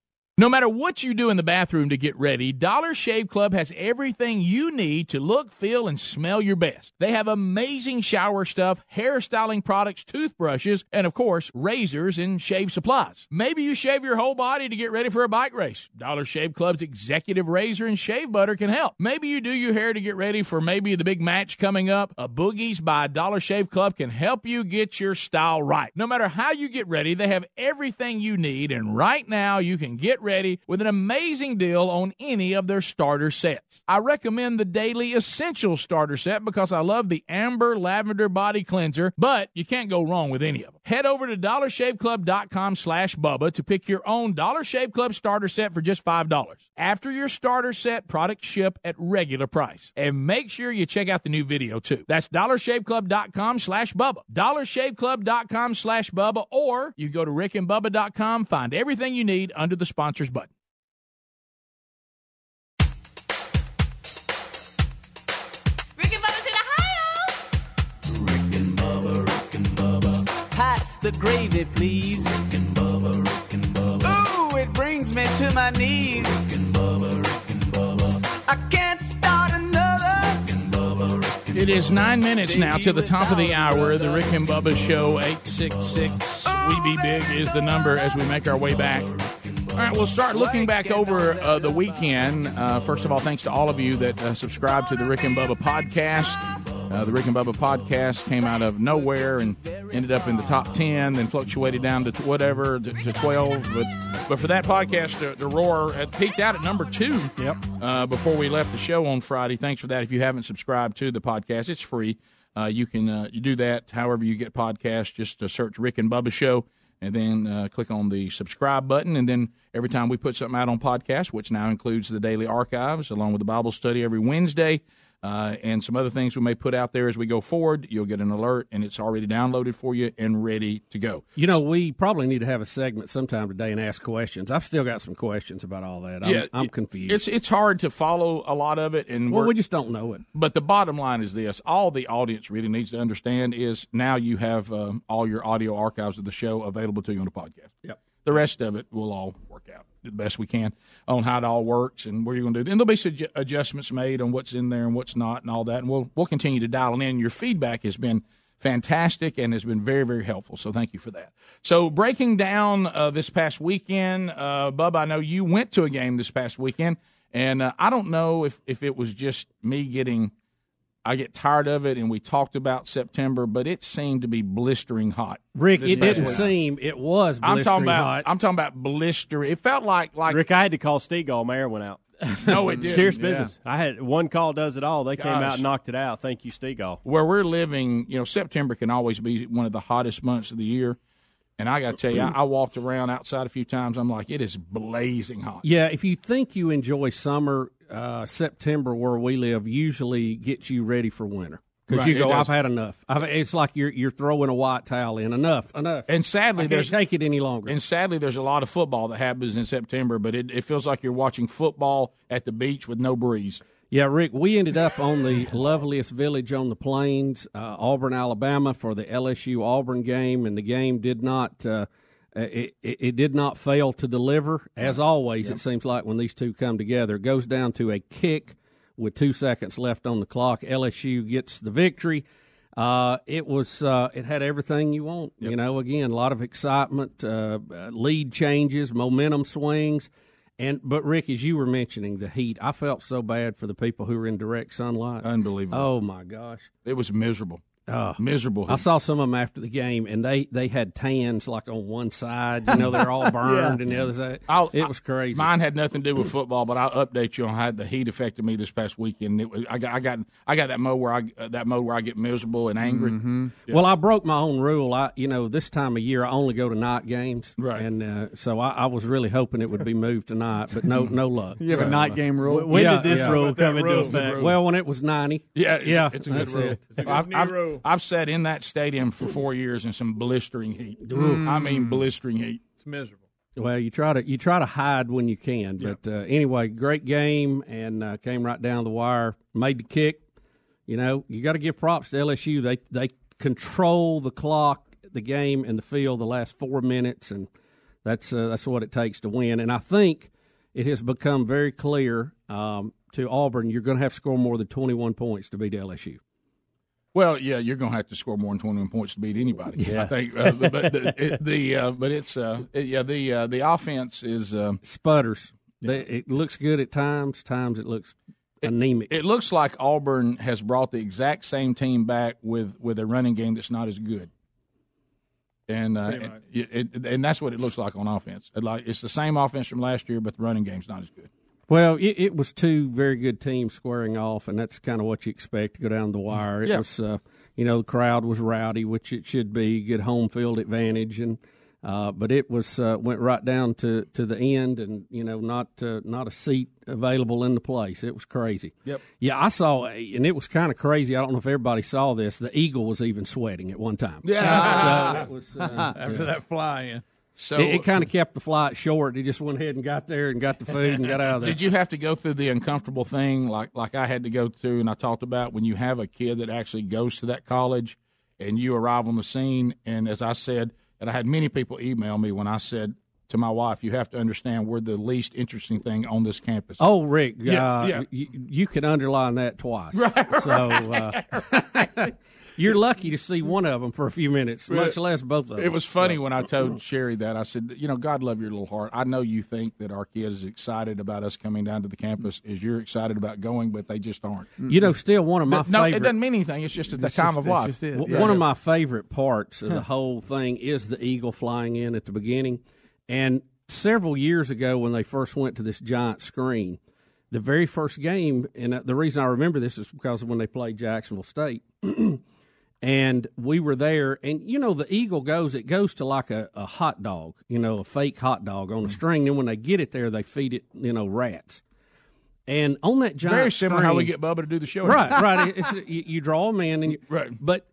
No matter what you do in the bathroom to get ready, Dollar Shave Club has everything you need to look, feel, and smell your best. They have amazing shower stuff, hairstyling products, toothbrushes, and of course, razors and shave supplies. Maybe you shave your whole body to get ready for a bike race. Dollar Shave Club's executive razor and shave butter can help. Maybe you do your hair to get ready for maybe the big match coming up. A Boogie's by Dollar Shave Club can help you get your style right. No matter how you get ready, they have everything you need, and right now you can get ready with an amazing deal on any of their starter sets. I recommend the Daily Essential Starter Set because I love the Amber Lavender Body Cleanser, but you can't go wrong with any of them. Head over to dollarshaveclub.com slash Bubba to pick your own Dollar Shave Club starter set for just $5. After your starter set, products ship at regular price. And make sure you check out the new video too. That's dollarshaveclub.com slash Bubba. dollarshaveclub.com slash Bubba or you go to rickandbubba.com, find everything you need under the sponsors button. The gravy, please. Ooh, it brings me to my knees. I can't start another. It is nine minutes now to the top of the hour. The Rick and Bubba Show, 866 We Be Big is the number as we make our way back. All right, we'll start looking back over uh, the weekend. Uh, first of all, thanks to all of you that uh, subscribe to the Rick and Bubba podcast. Uh, the Rick and Bubba podcast came out of nowhere and ended up in the top 10, then fluctuated down to whatever, to, to 12. But but for that podcast, the, the Roar it peaked out at number two Yep. uh, before we left the show on Friday. Thanks for that. If you haven't subscribed to the podcast, it's free. Uh, you can uh, you do that however you get podcasts. Just uh, search Rick and Bubba Show and then uh, click on the subscribe button. And then every time we put something out on podcast, which now includes the daily archives along with the Bible study every Wednesday. Uh, and some other things we may put out there as we go forward. You'll get an alert, and it's already downloaded for you and ready to go. You know, we probably need to have a segment sometime today and ask questions. I've still got some questions about all that. I'm, I'm confused. It's it's hard to follow a lot of it, and well, we're- just don't know it. But the bottom line is this: all the audience really needs to understand is now you have um, all your audio archives of the show available to you on the podcast. Yep. The rest of it will all work out the best we can on how it all works and where you're going to do it. And there'll be some adjustments made on what's in there and what's not and all that. And we'll we'll continue to dial in. Your feedback has been fantastic and has been very very helpful. So thank you for that. So breaking down uh, this past weekend, uh, Bub, I know you went to a game this past weekend, and uh, I don't know if if it was just me getting. I get tired of it, and we talked about September, but it seemed to be blistering hot. Rick, it didn't week. seem it was I'm talking about. hot. I'm talking about blister. It felt like like Rick, I had to call Stegall. Mayor went out. No, it didn't. Serious Yeah. business. I had one call does it all. They came out and knocked it out. Thank you, Stegall. where we're living. You know, September can always be one of the hottest months of the year. And I got to tell you, I, I walked around outside a few times. I'm like, it is blazing hot. Yeah, if you think you enjoy summer, uh, September where we live usually gets you ready for winter because Right, you go. I've had enough. I've, it's like you're you're throwing a white towel in. Enough, enough. And sadly, I there's take it any longer. And sadly, there's a lot of football that happens in September, but it, it feels like you're watching football at the beach with no breeze. Yeah, Rick, we ended up on the loveliest village on the plains, uh, Auburn, Alabama, for the LSU Auburn game, and the game did not. Uh, it, it, it did not fail to deliver. As always, it seems like when these two come together, it goes down to a kick with two seconds left on the clock. LSU gets the victory. Uh, it was uh, it had everything you want. You know, again, a lot of excitement, uh, lead changes, momentum swings. And but Rick, as you were mentioning the heat, I felt so bad for the people who were in direct sunlight. Unbelievable. Oh my gosh, it was miserable. Oh, miserable. I saw some of them after the game, and they they had tans like on one side. You know, they're all burned, and the other side. I'll- it was crazy. Mine had nothing to do with football, but I'll update you on how the heat affected me this past weekend. It, I got, I got, I got that mode where I uh, that mode where I get miserable and angry. Yeah. Well, I broke my own rule. I, you know, this time of year I only go to night games, right? And uh, so I, I was really hoping it would be moved tonight, but no, no luck. You have a night uh, game rule? yeah, When did this yeah. rule come into effect? Well, when it was ninety. Yeah, it's, yeah, it's a good rule. it. I've, I've, I've sat in that stadium for four years in some blistering heat. Ooh. I mean, blistering heat. It's miserable. Well, you try to you try to hide when you can, but uh, anyway, great game and uh, came right down the wire. Made the kick. You know, you got to give props to LSU. They they control the clock, the game, and the field the last four minutes, and that's uh, that's what it takes to win. And I think it has become very clear um, to Auburn you're going to have to score more than 21 points to beat LSU. Well, yeah, you're going to have to score more than 21 points to beat anybody. Yeah. I think, uh, but but the, it, the uh, but it's uh, it- yeah the uh, the offense is uh, sputters. They, it looks good at times. Times it looks anemic. It looks like Auburn has brought the exact same team back with with a running game that's not as good. And uh, Pretty it, it, and that's what it looks like on offense. It Like it's the same offense from last year, but the running game's not as good. Well, it, it was two very good teams squaring off, and that's kind of what you expect to go down the wire. It Yeah. was, uh, you know the crowd was rowdy, which it should be, good home field advantage, and uh, but it was uh, went right down to, to the end, and you know not uh, not a seat available in the place. It was crazy. Yep. Yeah, I saw, and it was kind of crazy. I don't know if everybody saw this. The eagle was even sweating at one time. Yeah. so it was uh, After that fly in. So it, it kind of kept the flight short. He just went ahead and got there and got the food and got out of there. Did you have to go through the uncomfortable thing like like I had to go through and I talked about when you have a kid that actually goes to that college and you arrive on the scene and as I said and I had many people email me when I said to my wife, you have to understand we're the least interesting thing on this campus. Oh, Rick, Yeah, uh, yeah. You, you can underline that twice. So uh, you're lucky to see one of them for a few minutes, much less both of them. It was funny when I told Sherry that. I said, you know, God love your little heart. I know you think that our kid is excited about us coming down to the campus as you're excited about going, but they just aren't. You know, still one of my no, favorite. it doesn't mean anything. It's just at the It's time just- of it's life. just it. W- One of my favorite parts of the whole thing is the eagle flying in at the beginning. And several years ago, when they first went to this giant screen, the very first game, and uh, the reason I remember this is because of when they played Jacksonville State. and we were there, and you know, the eagle goes, it goes to like a, a hot dog, you know, a fake hot dog on a mm-hmm. string. Then when they get it there, they feed it, you know, rats. And on that giant Very similar how we get Bubba to do the show. Right, right. It's, you, you draw them in, and you, Right. But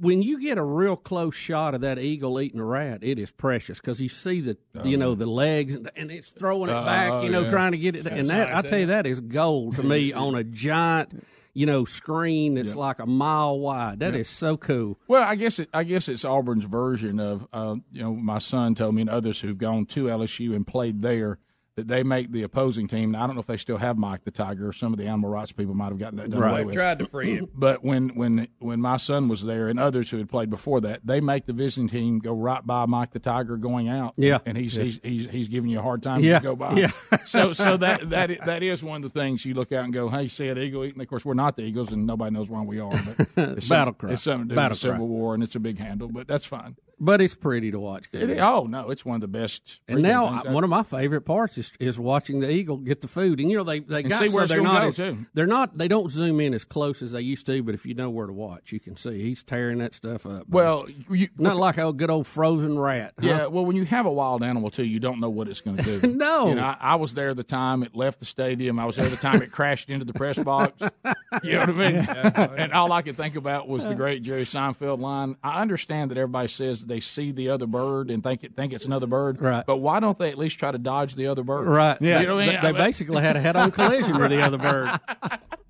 when you get a real close shot of that eagle eating a rat, it is precious because you see the you oh, know the legs and, and it's throwing it Oh, back, you know, yeah. trying to get it. That's and that nice, I tell you, that is gold to me on a giant, you know, screen that's like a mile wide. That is Yeah. so cool. Well, I guess it, I guess it's Auburn's version of uh, you know my son told me and others who've gone to LSU and played there that they make the opposing team. Now, I don't know if they still have Mike the Tiger. Some of the animal rights people might have gotten that done away They've with. tried to free him. But when when when my son was there and others who had played before that, they make the visiting team go right by Mike the Tiger going out. Yeah. and he's Yeah. he's, he's he's giving you a hard time Yeah. to go by. Yeah. so so that that that is one of the things you look out and go, hey, see an eagle eating. Of course, we're not the Eagles, and nobody knows why we are. But it's Battle some- cry. It's something to do Battle with the cry. Civil War, and it's a big handle, but that's fine. But it's pretty to watch. It is- oh no, it's one of the best. And now, I- one of my favorite parts is, is watching the eagle get the food, and you know they they And got see where it's they're gonna not go, as, too. they're not they don't zoom in as close as they used to, but if you know where to watch, you can see he's tearing that stuff up. Well, you, not like a good old frozen rat. huh? Yeah, well, when you have a wild animal too, you don't know what it's going to do. No. you know, I, I was there the time it left the stadium. I was there the time it crashed into the press box. You know what I mean? and all I could think about was the great Jerry Seinfeld line. I understand that everybody says they see the other bird and think it think it's another bird, Right. But why don't they at least try to dodge the other bird? Right. You know I mean? They, they basically had a head-on collision with the other bird.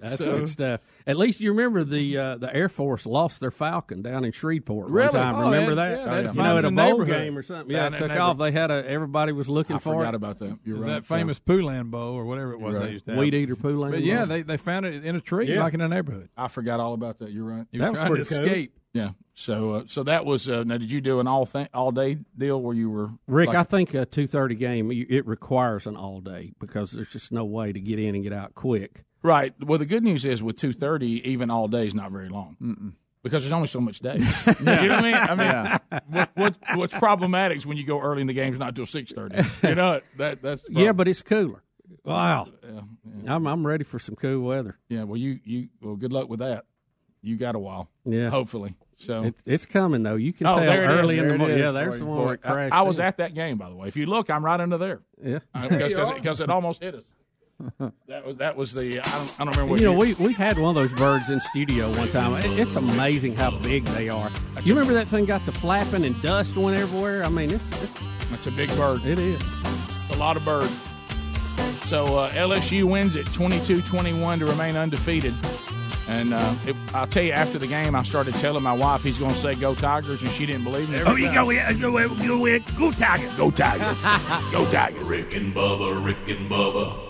That's So- good stuff. At least you remember the uh, the Air Force lost their Falcon down in Shreveport Really? one time. Oh, remember that? yeah, they you know, it at a in bowl game or something. Yeah, Found it it took off. They had a everybody was looking I for forgot it. about that. You're Is right. that famous Poulan bowl or whatever it was Right. they used to have. Weed eater Poulan But yeah, they, they found it in a tree, Yeah. like in a neighborhood. I forgot all about that. You're right. He was That was trying to pretty cool. escape. Yeah. So uh, so that was uh, now. Did you do an all th- all day deal where you were Rick, like- I think a two thirty game you- it requires an all day because there's just no way to get in and get out quick. Right. Well, the good news is with two thirty, even all day is not very long. Because there's only so much day. Yeah. You know what I mean? I mean, Yeah. what, what what's problematic is when you go early in the game's not till six thirty. You know that that's Yeah, but it's cooler. Wow, Yeah, I'm I'm ready for some cool weather. yeah. Well, you you well, good luck with that. You got a while. Yeah. Hopefully. So It, it's coming though. You can oh, tell there it is. early in the morning. Yeah, there's the one where it I- crashed. I, was at that game, by the way. If you look, I'm right under there. Yeah. Uh, because because it, almost hit us. That was that was the I don't, I don't remember what You know, year- we we had one of those birds in studio one time. It, it's amazing how big they are. You remember that thing got to flapping and dust went everywhere? I mean, it's, it's That's a big bird. It is. a lot of bird. So uh, LSU wins at 22-21 to remain undefeated. And uh, it, I'll tell you, after the game, I started telling my wife he's going to say "Go Tigers," and she didn't believe me. Oh, you go in, go in, go go Tigers. Go Tigers. Go Tigers. Rick and Bubba, Rick and Bubba.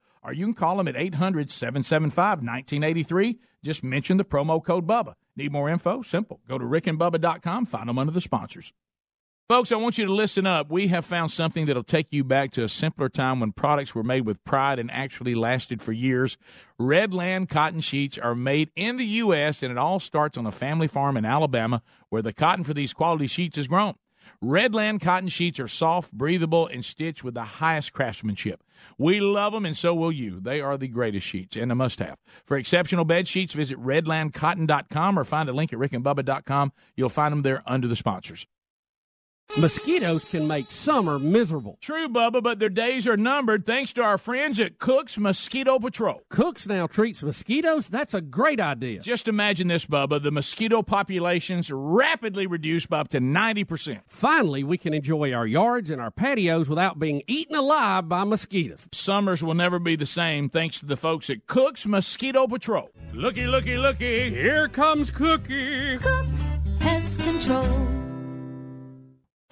Or you can call them at 800 775 1983. Just mention the promo code BUBBA. Need more info? Simple. Go to rickandbubba.com, find them under the sponsors. Folks, I want you to listen up. We have found something that'll take you back to a simpler time when products were made with pride and actually lasted for years. Redland cotton sheets are made in the U.S., and it all starts on a family farm in Alabama where the cotton for these quality sheets is grown. Redland cotton sheets are soft, breathable, and stitched with the highest craftsmanship. We love them, and so will you. They are the greatest sheets and a must have. For exceptional bed sheets, visit redlandcotton.com or find a link at rickandbubba.com. You'll find them there under the sponsors. Mosquitoes can make summer miserable. True, Bubba, but their days are numbered thanks to our friends at Cook's Mosquito Patrol. Cooks now treats mosquitoes? That's a great idea. Just imagine this, Bubba. The mosquito populations rapidly reduced by up to 90%. Finally, we can enjoy our yards and our patios without being eaten alive by mosquitoes. Summers will never be the same thanks to the folks at Cook's Mosquito Patrol. Looky, looky, looky. Here comes Cookie. Cooks Pest Control.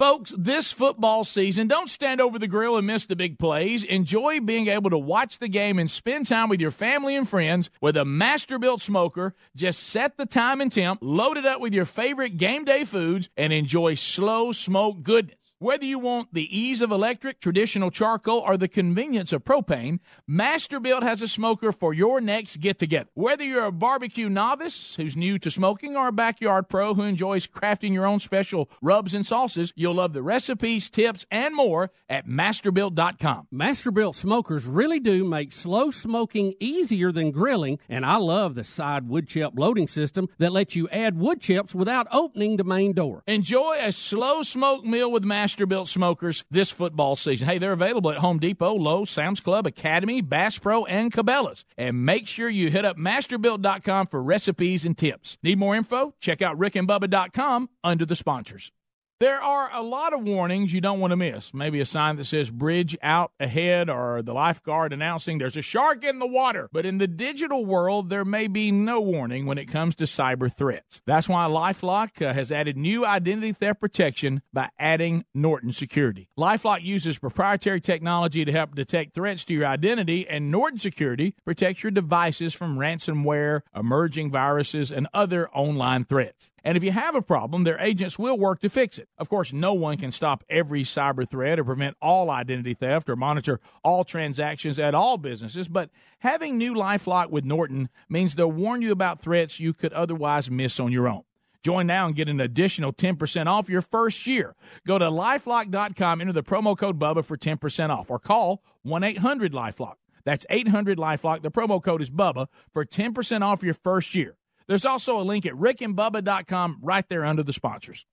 Folks, this football season, don't stand over the grill and miss the big plays. Enjoy being able to watch the game and spend time with your family and friends with a Masterbuilt smoker. Just set the time and temp, load it up with your favorite game day foods, and enjoy slow smoke goodness. Whether you want the ease of electric, traditional charcoal, or the convenience of propane, Masterbuilt has a smoker for your next get together. Whether you're a barbecue novice who's new to smoking or a backyard pro who enjoys crafting your own special rubs and sauces, you'll love the recipes, tips, and more at masterbuilt.com. Masterbuilt smokers really do make slow smoking easier than grilling, and I love the side wood chip loading system that lets you add wood chips without opening the main door. Enjoy a slow smoke meal with Masterbuilt smokers this football season. Hey, they're available at Home Depot, Lowe's, Sam's Club, Academy, Bass Pro, and Cabela's. And make sure you hit up masterbuilt.com for recipes and tips. Need more info? Check out rickandbubba.com under the sponsors. There are a lot of warnings you don't want to miss. Maybe a sign that says bridge out ahead or the lifeguard announcing there's a shark in the water. But in the digital world, there may be no warning when it comes to cyber threats. That's why Lifelock uh, has added new identity theft protection by adding Norton Security. Lifelock uses proprietary technology to help detect threats to your identity, and Norton Security protects your devices from ransomware, emerging viruses, and other online threats. And if you have a problem, their agents will work to fix it. Of course, no one can stop every cyber threat or prevent all identity theft or monitor all transactions at all businesses, but having new Lifelock with Norton means they'll warn you about threats you could otherwise miss on your own. Join now and get an additional 10% off your first year. Go to lifelock.com, enter the promo code BUBBA for 10% off, or call 1 800 Lifelock. That's 800 Lifelock. The promo code is BUBBA for 10% off your first year. There's also a link at rickandbubba.com right there under the sponsors.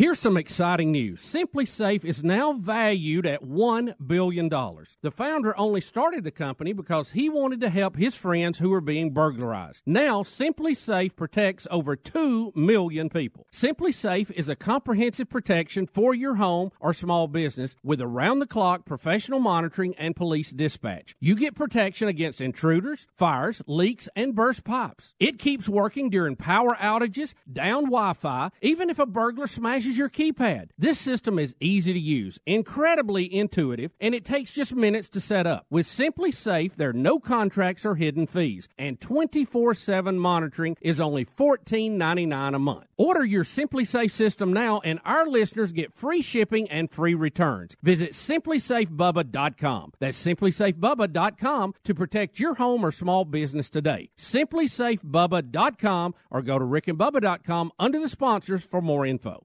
Here's some exciting news. SimpliSafe is now valued at $1 billion. The founder only started the company because he wanted to help his friends who were being burglarized. Now, SimpliSafe protects over 2 million people. SimpliSafe is a comprehensive protection for your home or small business with around the clock professional monitoring and police dispatch. You get protection against intruders, fires, leaks, and burst pipes. It keeps working during power outages, down Wi Fi, even if a burglar smashes your keypad. This system is easy to use, incredibly intuitive, and it takes just minutes to set up. With SimpliSafe, there are no contracts or hidden fees, and 24 7 monitoring is only $14.99 a month. Order your SimpliSafe system now, and our listeners get free shipping and free returns. Visit simplisafebubba.com. That's simplisafebubba.com to protect your home or small business today. Simplisafebubba.com or go to rickandbubba.com under the sponsors for more info.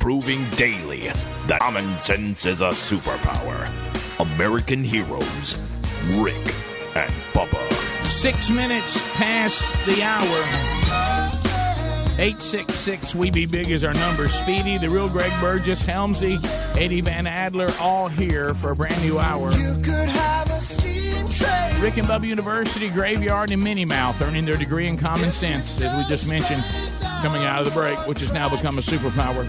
Proving daily that common sense is a superpower. American heroes, Rick and Bubba. Six minutes past the hour. 866 We Be Big is our number. Speedy, the real Greg Burgess, Helmsy, Eddie Van Adler, all here for a brand new hour. Rick and Bubba University, Graveyard, and Minnie Mouth earning their degree in common sense, as we just mentioned, coming out of the break, which has now become a superpower.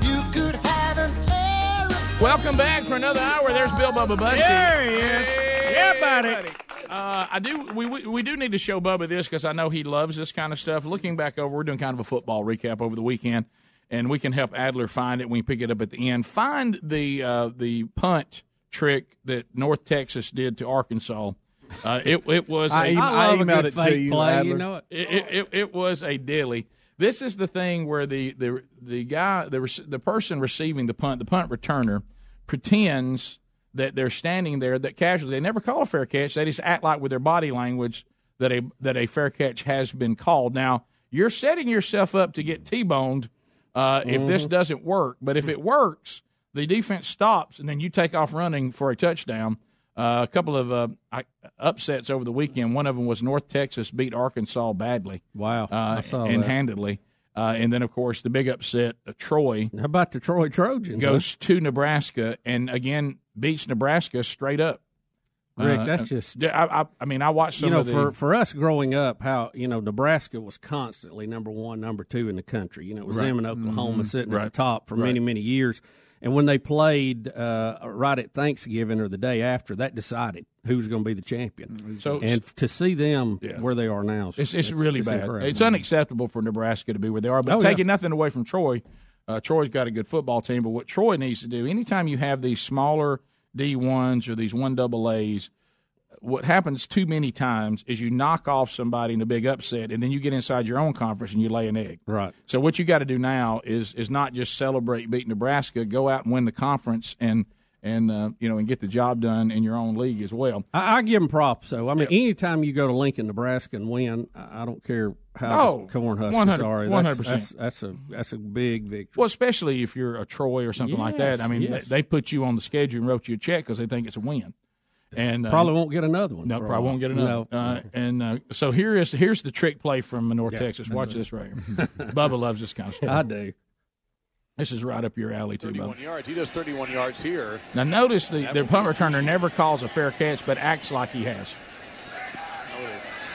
Welcome back for another hour. There's Bill Bubba Bussey. There he is. Yeah, buddy. Uh, I do. We, we we do need to show Bubba this because I know he loves this kind of stuff. Looking back over, we're doing kind of a football recap over the weekend, and we can help Adler find it when we pick it up at the end. Find the uh, the punt trick that North Texas did to Arkansas. Uh, it it was. I a- I I love a emailed good it to you, play, Adler. you know it. It, it, it was a dilly. This is the thing where the the the guy the the person receiving the punt, the punt returner, pretends that they're standing there that casually. They never call a fair catch. They just act like with their body language that a that a fair catch has been called. Now you're setting yourself up to get t-boned uh, if this Mhm. doesn't work. But if it works, the defense stops and then you take off running for a touchdown. Uh, a couple of uh, upsets over the weekend. One of them was North Texas beat Arkansas badly. Wow, uh, I saw and that. handedly. Uh, and then, of course, the big upset, uh, Troy. How about the Troy Trojans? huh? Goes to Nebraska and again beats Nebraska straight up. Rick, Uh, that's just. I, I, I mean, I watched some you know of the. for for us growing up, how you know Nebraska was constantly number one, number two in the country. You know, it was Right. them and Oklahoma Mhm. sitting at the top for many many years. And when they played uh, right at Thanksgiving or the day after, that decided who was going to be the champion. So- and to see them Yeah. where they are now, It's, it's really bad. incredible. It's unacceptable for Nebraska to be where they are. But Oh, yeah. taking nothing away from Troy, uh, Troy's got a good football team. But what Troy needs to do, anytime you have these smaller D ones or these one double A's, what happens too many times is you knock off somebody in a big upset, and then you get inside your own conference and you lay an egg. Right. So what you got to do now is is not just celebrate beating Nebraska, go out and win the conference and and uh, you know and get the job done in your own league as well. I, I give them props. So I mean, anytime you go to Lincoln, Nebraska, and win, I I don't care how Oh, Cornhuskers 100 are. 100%. That's, that's, that's a that's a big victory. Well, especially if you're a Troy or something like that. I mean, yes. they, they put you on the schedule and wrote you a check because they think it's a win. And uh, Probably won't get another one. No, probably while. won't get another. No. Uh, and uh, so here is here's the trick play from North Yeah, Texas. Watch this this right here. Bubba loves this kind of stuff. I do. This is right up your alley too, 31 Bubba. yards. He does 31 yards here. Now notice the their punt returner never calls a fair catch, but acts like he has.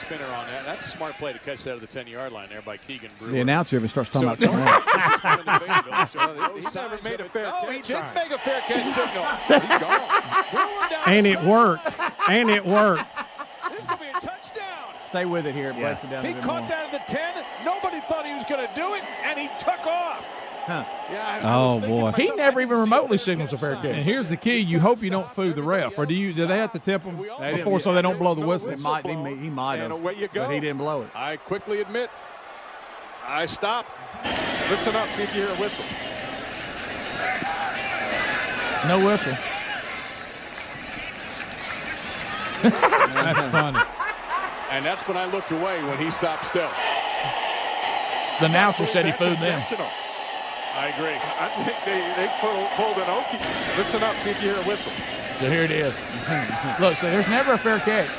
The spinner on that. That's a smart play to catch that at the 10 yard line there by Keegan Brewer. The announcer even starts talking So- about something else. Uh, He's never made a fair catch. Oh, he did make a fair catch signal. He's gone. And it worked. And it worked. This is going to be a touchdown. Stay with it here. It breaks it down He caught more. that at the 10. Nobody thought he was going to do it, and he took off. Huh. Yeah, I- oh, I Oh thinking boy. He never even remotely signals a fair kick. And here's the key: you hope you don't fool the ref, or do you? Do they have to tip them They before so they don't blow the whistle? It might, he, he might And have, away you go. but he didn't blow it. I quickly admit, I stopped. Listen up, see if you hear a whistle. No whistle. That's funny. And that's when I looked away when he stopped still. The announcer said he fooled them. Intentional. I agree. I think they, they pulled, pulled an Okie. Listen up, see if you hear a whistle. So here it is. Look, so there's never a fair catch.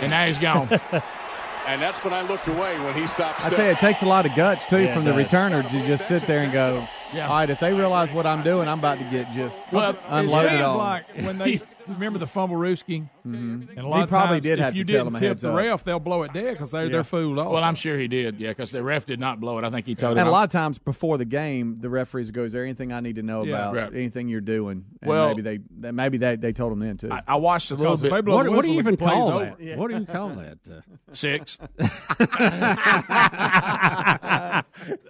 And now he's gone. And that's when I looked away when he stopped. I tell you, it takes a lot of guts too Yeah, from the does. returner to just sit there and go, Yeah. "All right, if they realize what I'm doing, I'm about to get just Well, it seems on." like when they remember the fumble rooski, and a lot He of probably times did if have you to tell didn't them a tip heads the up. ref, they'll blow it dead because they're Yeah. they're fooled. Also. Well, I'm sure he did, yeah, because the ref did not blow it. I think he told and him. And a lot of times before the game, the referees go, "Is there anything I need to know Yeah. about Right. anything you're doing?" And Well- maybe they they- maybe they, they told him then too. I, I watched a little Because if bit. they blow What, what do you even call that? Yeah. What do you call that? Uh, Six.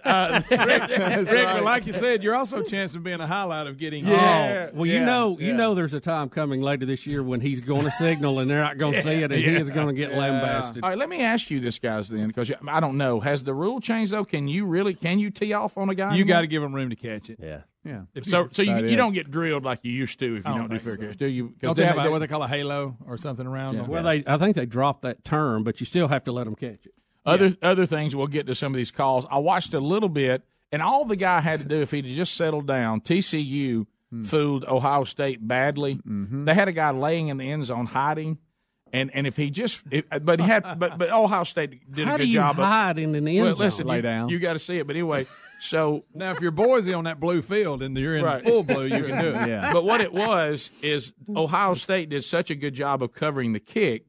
uh, Rick, but like you said, you're also chancing being a highlight of getting. Yeah. well, you know, you know, there's a time coming later this year when he's going to signal and they're not going to see it, and he is going to get lambasted. All right, let me ask you this, guys, then, because I don't know. Has the rule changed though? Can you really can you tee off on a guy? You got to give him room to catch it. Yeah. Yeah. So, so you, you it. don't get drilled like you used to if you don't, don't do fair think so. catch, do you? 'Cause Don't they then have a, what they call a halo or something around them? Well, they, I think they dropped that term, but you still have to let them catch it. Other other things we'll get to some of these calls. I watched a little bit, and all the guy had to do if he'd just settled down. TCU Hmm. fooled Ohio State badly. Mm-hmm. They had a guy laying in the end zone hiding, and and if he just, if, but he had, but but Ohio State did How a good do you job. hide in the end well, zone? listen, Lay you, down. You got to see it, but anyway. So now, if you're Boise on that blue field and you're in Right. full blue, you can do it. Yeah. But what it was is Ohio State did such a good job of covering the kick.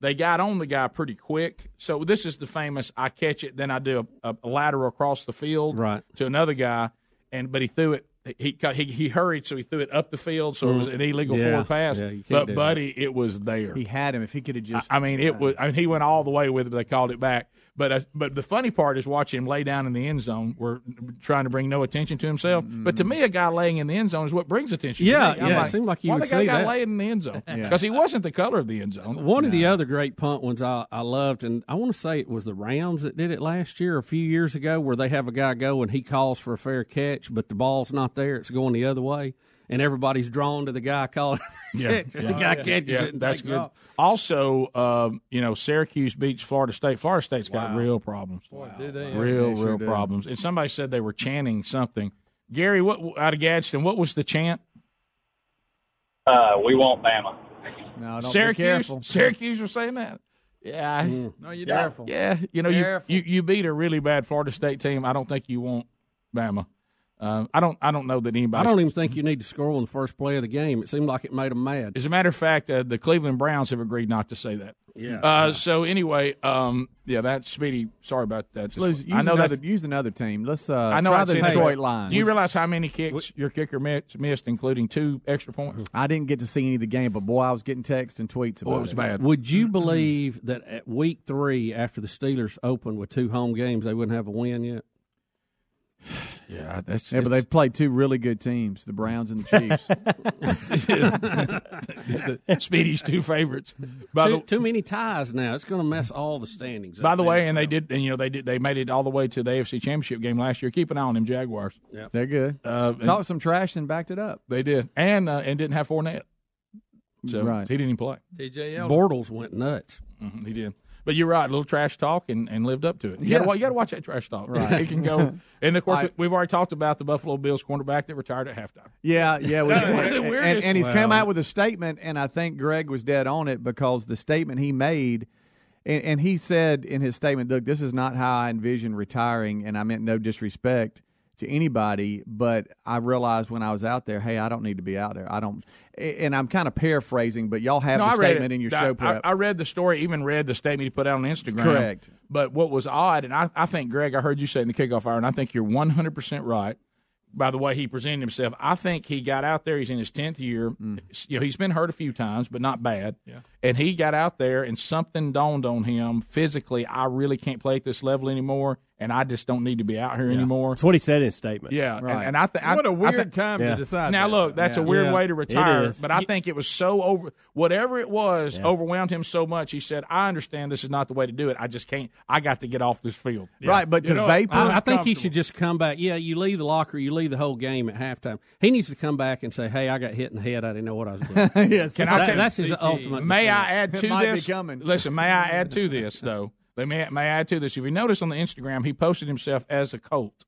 They got on the guy pretty quick. So this is the famous I catch it, then I do a, a lateral across the field right. to another guy, and but he threw it. He, he he hurried, so he threw it up the field, so it was an illegal Yeah. forward pass. Yeah, but do that. buddy, it was there. He had him. If he could have just, I mean, it was. I mean, he went all the way with it, but they called it back. But uh, but the funny part is watching him lay down in the end zone. We're trying to bring no attention to himself. But to me, a guy laying in the end zone is what brings attention. Yeah, to me. I'm yeah, it like, seemed like you why would they got a see guy that. laying in the end zone Yeah. because he wasn't the color of the end zone. One of the other great punt ones I, I loved, and I want to say it was the Rams that did it last year, a few years ago, where they have a guy go and he calls for a fair catch, but the ball's not there; it's going the other way, and everybody's drawn to the guy calling. for Yeah, the guy catches Yeah, it and that's takes good. off. Also, um, you know, Syracuse beats Florida State. Florida State's got real problems. do they? Real, They sure real do. problems. And somebody said they were chanting something. Gary, what out of Gadsden? What was the chant? Uh, we want Bama. No, don't Syracuse. be careful. Syracuse was saying that. Yeah, No, you yeah, don't. Yeah, you know, you, you you beat a really bad Florida State team. I don't think you want Bama. Um, I don't. I don't know that anybody. I don't even think you need to score on the first play of the game. It seemed like it made them mad. As a matter of fact, uh, the Cleveland Browns have agreed not to say that. Yeah. Uh, So anyway, um, yeah, that Speedy. Sorry about that. Let's use I know another, that. use another team. Let's uh, I know try the Detroit there. line. Do you realize how many kicks your kicker missed, missed, including two extra points? I didn't get to see any of the game, but boy, I was getting texts and tweets about Boy, it was bad. Would you believe that at week three, after the Steelers opened with two home games, they wouldn't have a win yet? Yeah, that's Yeah, but they've played two really good teams, the Browns and the Chiefs. Speedy's two favorites. By too, the, too many ties now. It's going to mess all the standings. Up. By up the there. way, and they did, and you know they did, they made it all the way to the AFC Championship game last year. Keep an eye on them Jaguars. Yep. They're good. Uh, and Talked some trash and backed it up. they did, and uh, and didn't have Fournette, so Right. he didn't even play. TJ Bortles went nuts. Mhm, he did. But you're right, a little trash talk and, and lived up to it. You Yeah. gotta, you got to watch that trash talk. Right. It can go. And of course, I- we've already talked about the Buffalo Bills cornerback that retired at halftime. Yeah, yeah. We, One of the and, and, weirdest- and he's come out with a statement, and I think Greg was dead on it because the statement he made, and, and he said in his statement, "Look, this is not how I envision retiring," and I meant no disrespect to anybody, but I realized when I was out there, hey, I don't need to be out there. I don't, and I'm kind of paraphrasing, but y'all have No, the I statement it. in your I- show prep. I, I read the story, even read the statement he put out on Instagram. Correct. But what was odd, and I, I think, Greg, I heard you say in the kickoff hour, and I think you're 100% right by the way he presented himself. I think he got out there, he's in his 10th year. Mm. You know, he's been hurt a few times, but not bad. Yeah. And he got out there, and something dawned on him physically. I really can't play at this level anymore, and I just don't need to be out here anymore. That's what he said in his statement. Yeah, Right. and, and I think What a a weird time to decide. Now that. look, that's a weird Yeah. way to retire, but I think it was so over whatever it was Yeah. overwhelmed him so much. He said, "I understand this is not the way to do it. I just can't. I got to get off this field." Right, but You to know, vapor, I, I think he should just come back. Yeah, you leave the locker, you leave the whole game at halftime. He needs to come back and say, "Hey, I got hit in the head. I didn't know what I was doing." yes, Can I That- tell you- that's his CT. ultimate. May. I add to this? coming. Listen, may I add to this though? Let me may I add to this. If you notice on the Instagram, he posted himself as a Colt.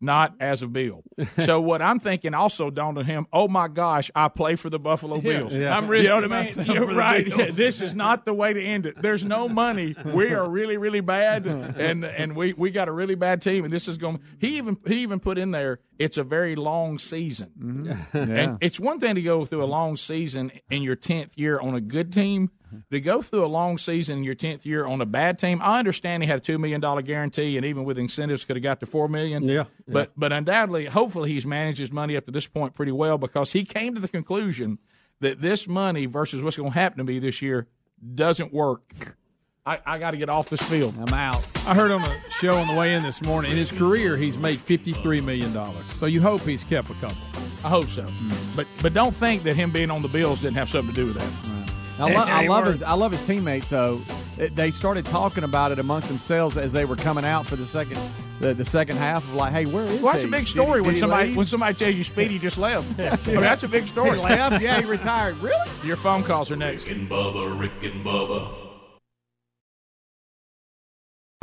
not as a Bill. so what I'm thinking also dawned on him. Oh my gosh, I play for the Buffalo Yeah, Bills. yeah. I'm you know what I mean? You're right. Bills. this is not the way to end it. There's no money. We are really really bad, and and we we got a really bad team, and this is going. He even he even put in there. It's a very long season, mm-hmm. Yeah. and it's one thing to go through a long season in your tenth year on a good team. Mm-hmm. To go through a long season in your tenth year on a bad team, I understand he had a two million dollar guarantee, and even with incentives, could have got to four million. Yeah, but but undoubtedly, hopefully, he's managed his money up to this point pretty well because he came to the conclusion that this money versus what's going to happen to me this year doesn't work. I, I got to get off this field. I'm out. I heard on the show on the way in this morning. In his career, he's made fifty-three million dollars. So you hope he's kept a couple. I hope so. Mm-hmm. But but don't think that him being on the Bills didn't have something to do with that. I, lo- I love his. I love his teammates. though. They started talking about it amongst themselves as they were coming out for the second, the, the second half of like, hey, where is Well, that's he? a big story did when he somebody leave? when somebody tells you Speedy just left. I mean, that's a big story. He left? Yeah, he retired. Really? Your phone calls are next. Rick and Bubba, Rick and Bubba.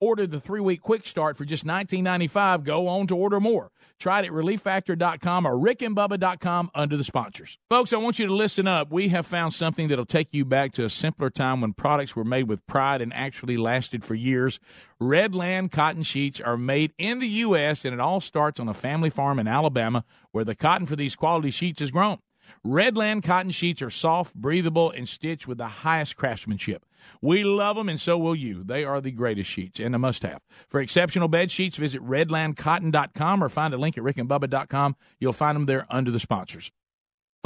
ordered the three week quick start for just $19.95 go on to order more. Try it at relieffactor.com or rickandbubba.com under the sponsors. Folks, I want you to listen up. We have found something that'll take you back to a simpler time when products were made with pride and actually lasted for years. Redland cotton sheets are made in the U.S., and it all starts on a family farm in Alabama where the cotton for these quality sheets is grown. Redland cotton sheets are soft, breathable, and stitched with the highest craftsmanship. We love them, and so will you. They are the greatest sheets and a must have. For exceptional bed sheets, visit redlandcotton.com or find a link at rickandbubba.com. You'll find them there under the sponsors.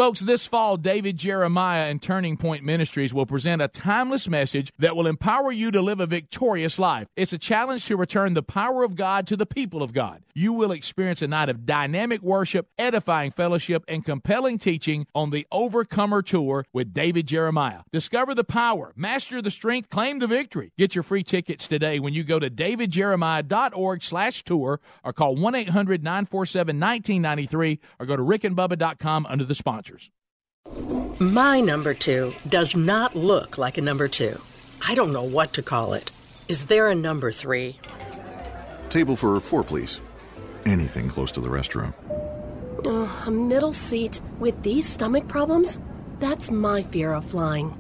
Folks, this fall, David Jeremiah and Turning Point Ministries will present a timeless message that will empower you to live a victorious life. It's a challenge to return the power of God to the people of God. You will experience a night of dynamic worship, edifying fellowship, and compelling teaching on the Overcomer Tour with David Jeremiah. Discover the power, master the strength, claim the victory. Get your free tickets today when you go to davidjeremiah.org slash tour or call 1-800-947-1993 or go to rickandbubba.com under the sponsors. My number two does not look like a number two. I don't know what to call it. Is there a number three? Table for four, please. Anything close to the restroom. Oh, a middle seat with these stomach problems? That's my fear of flying.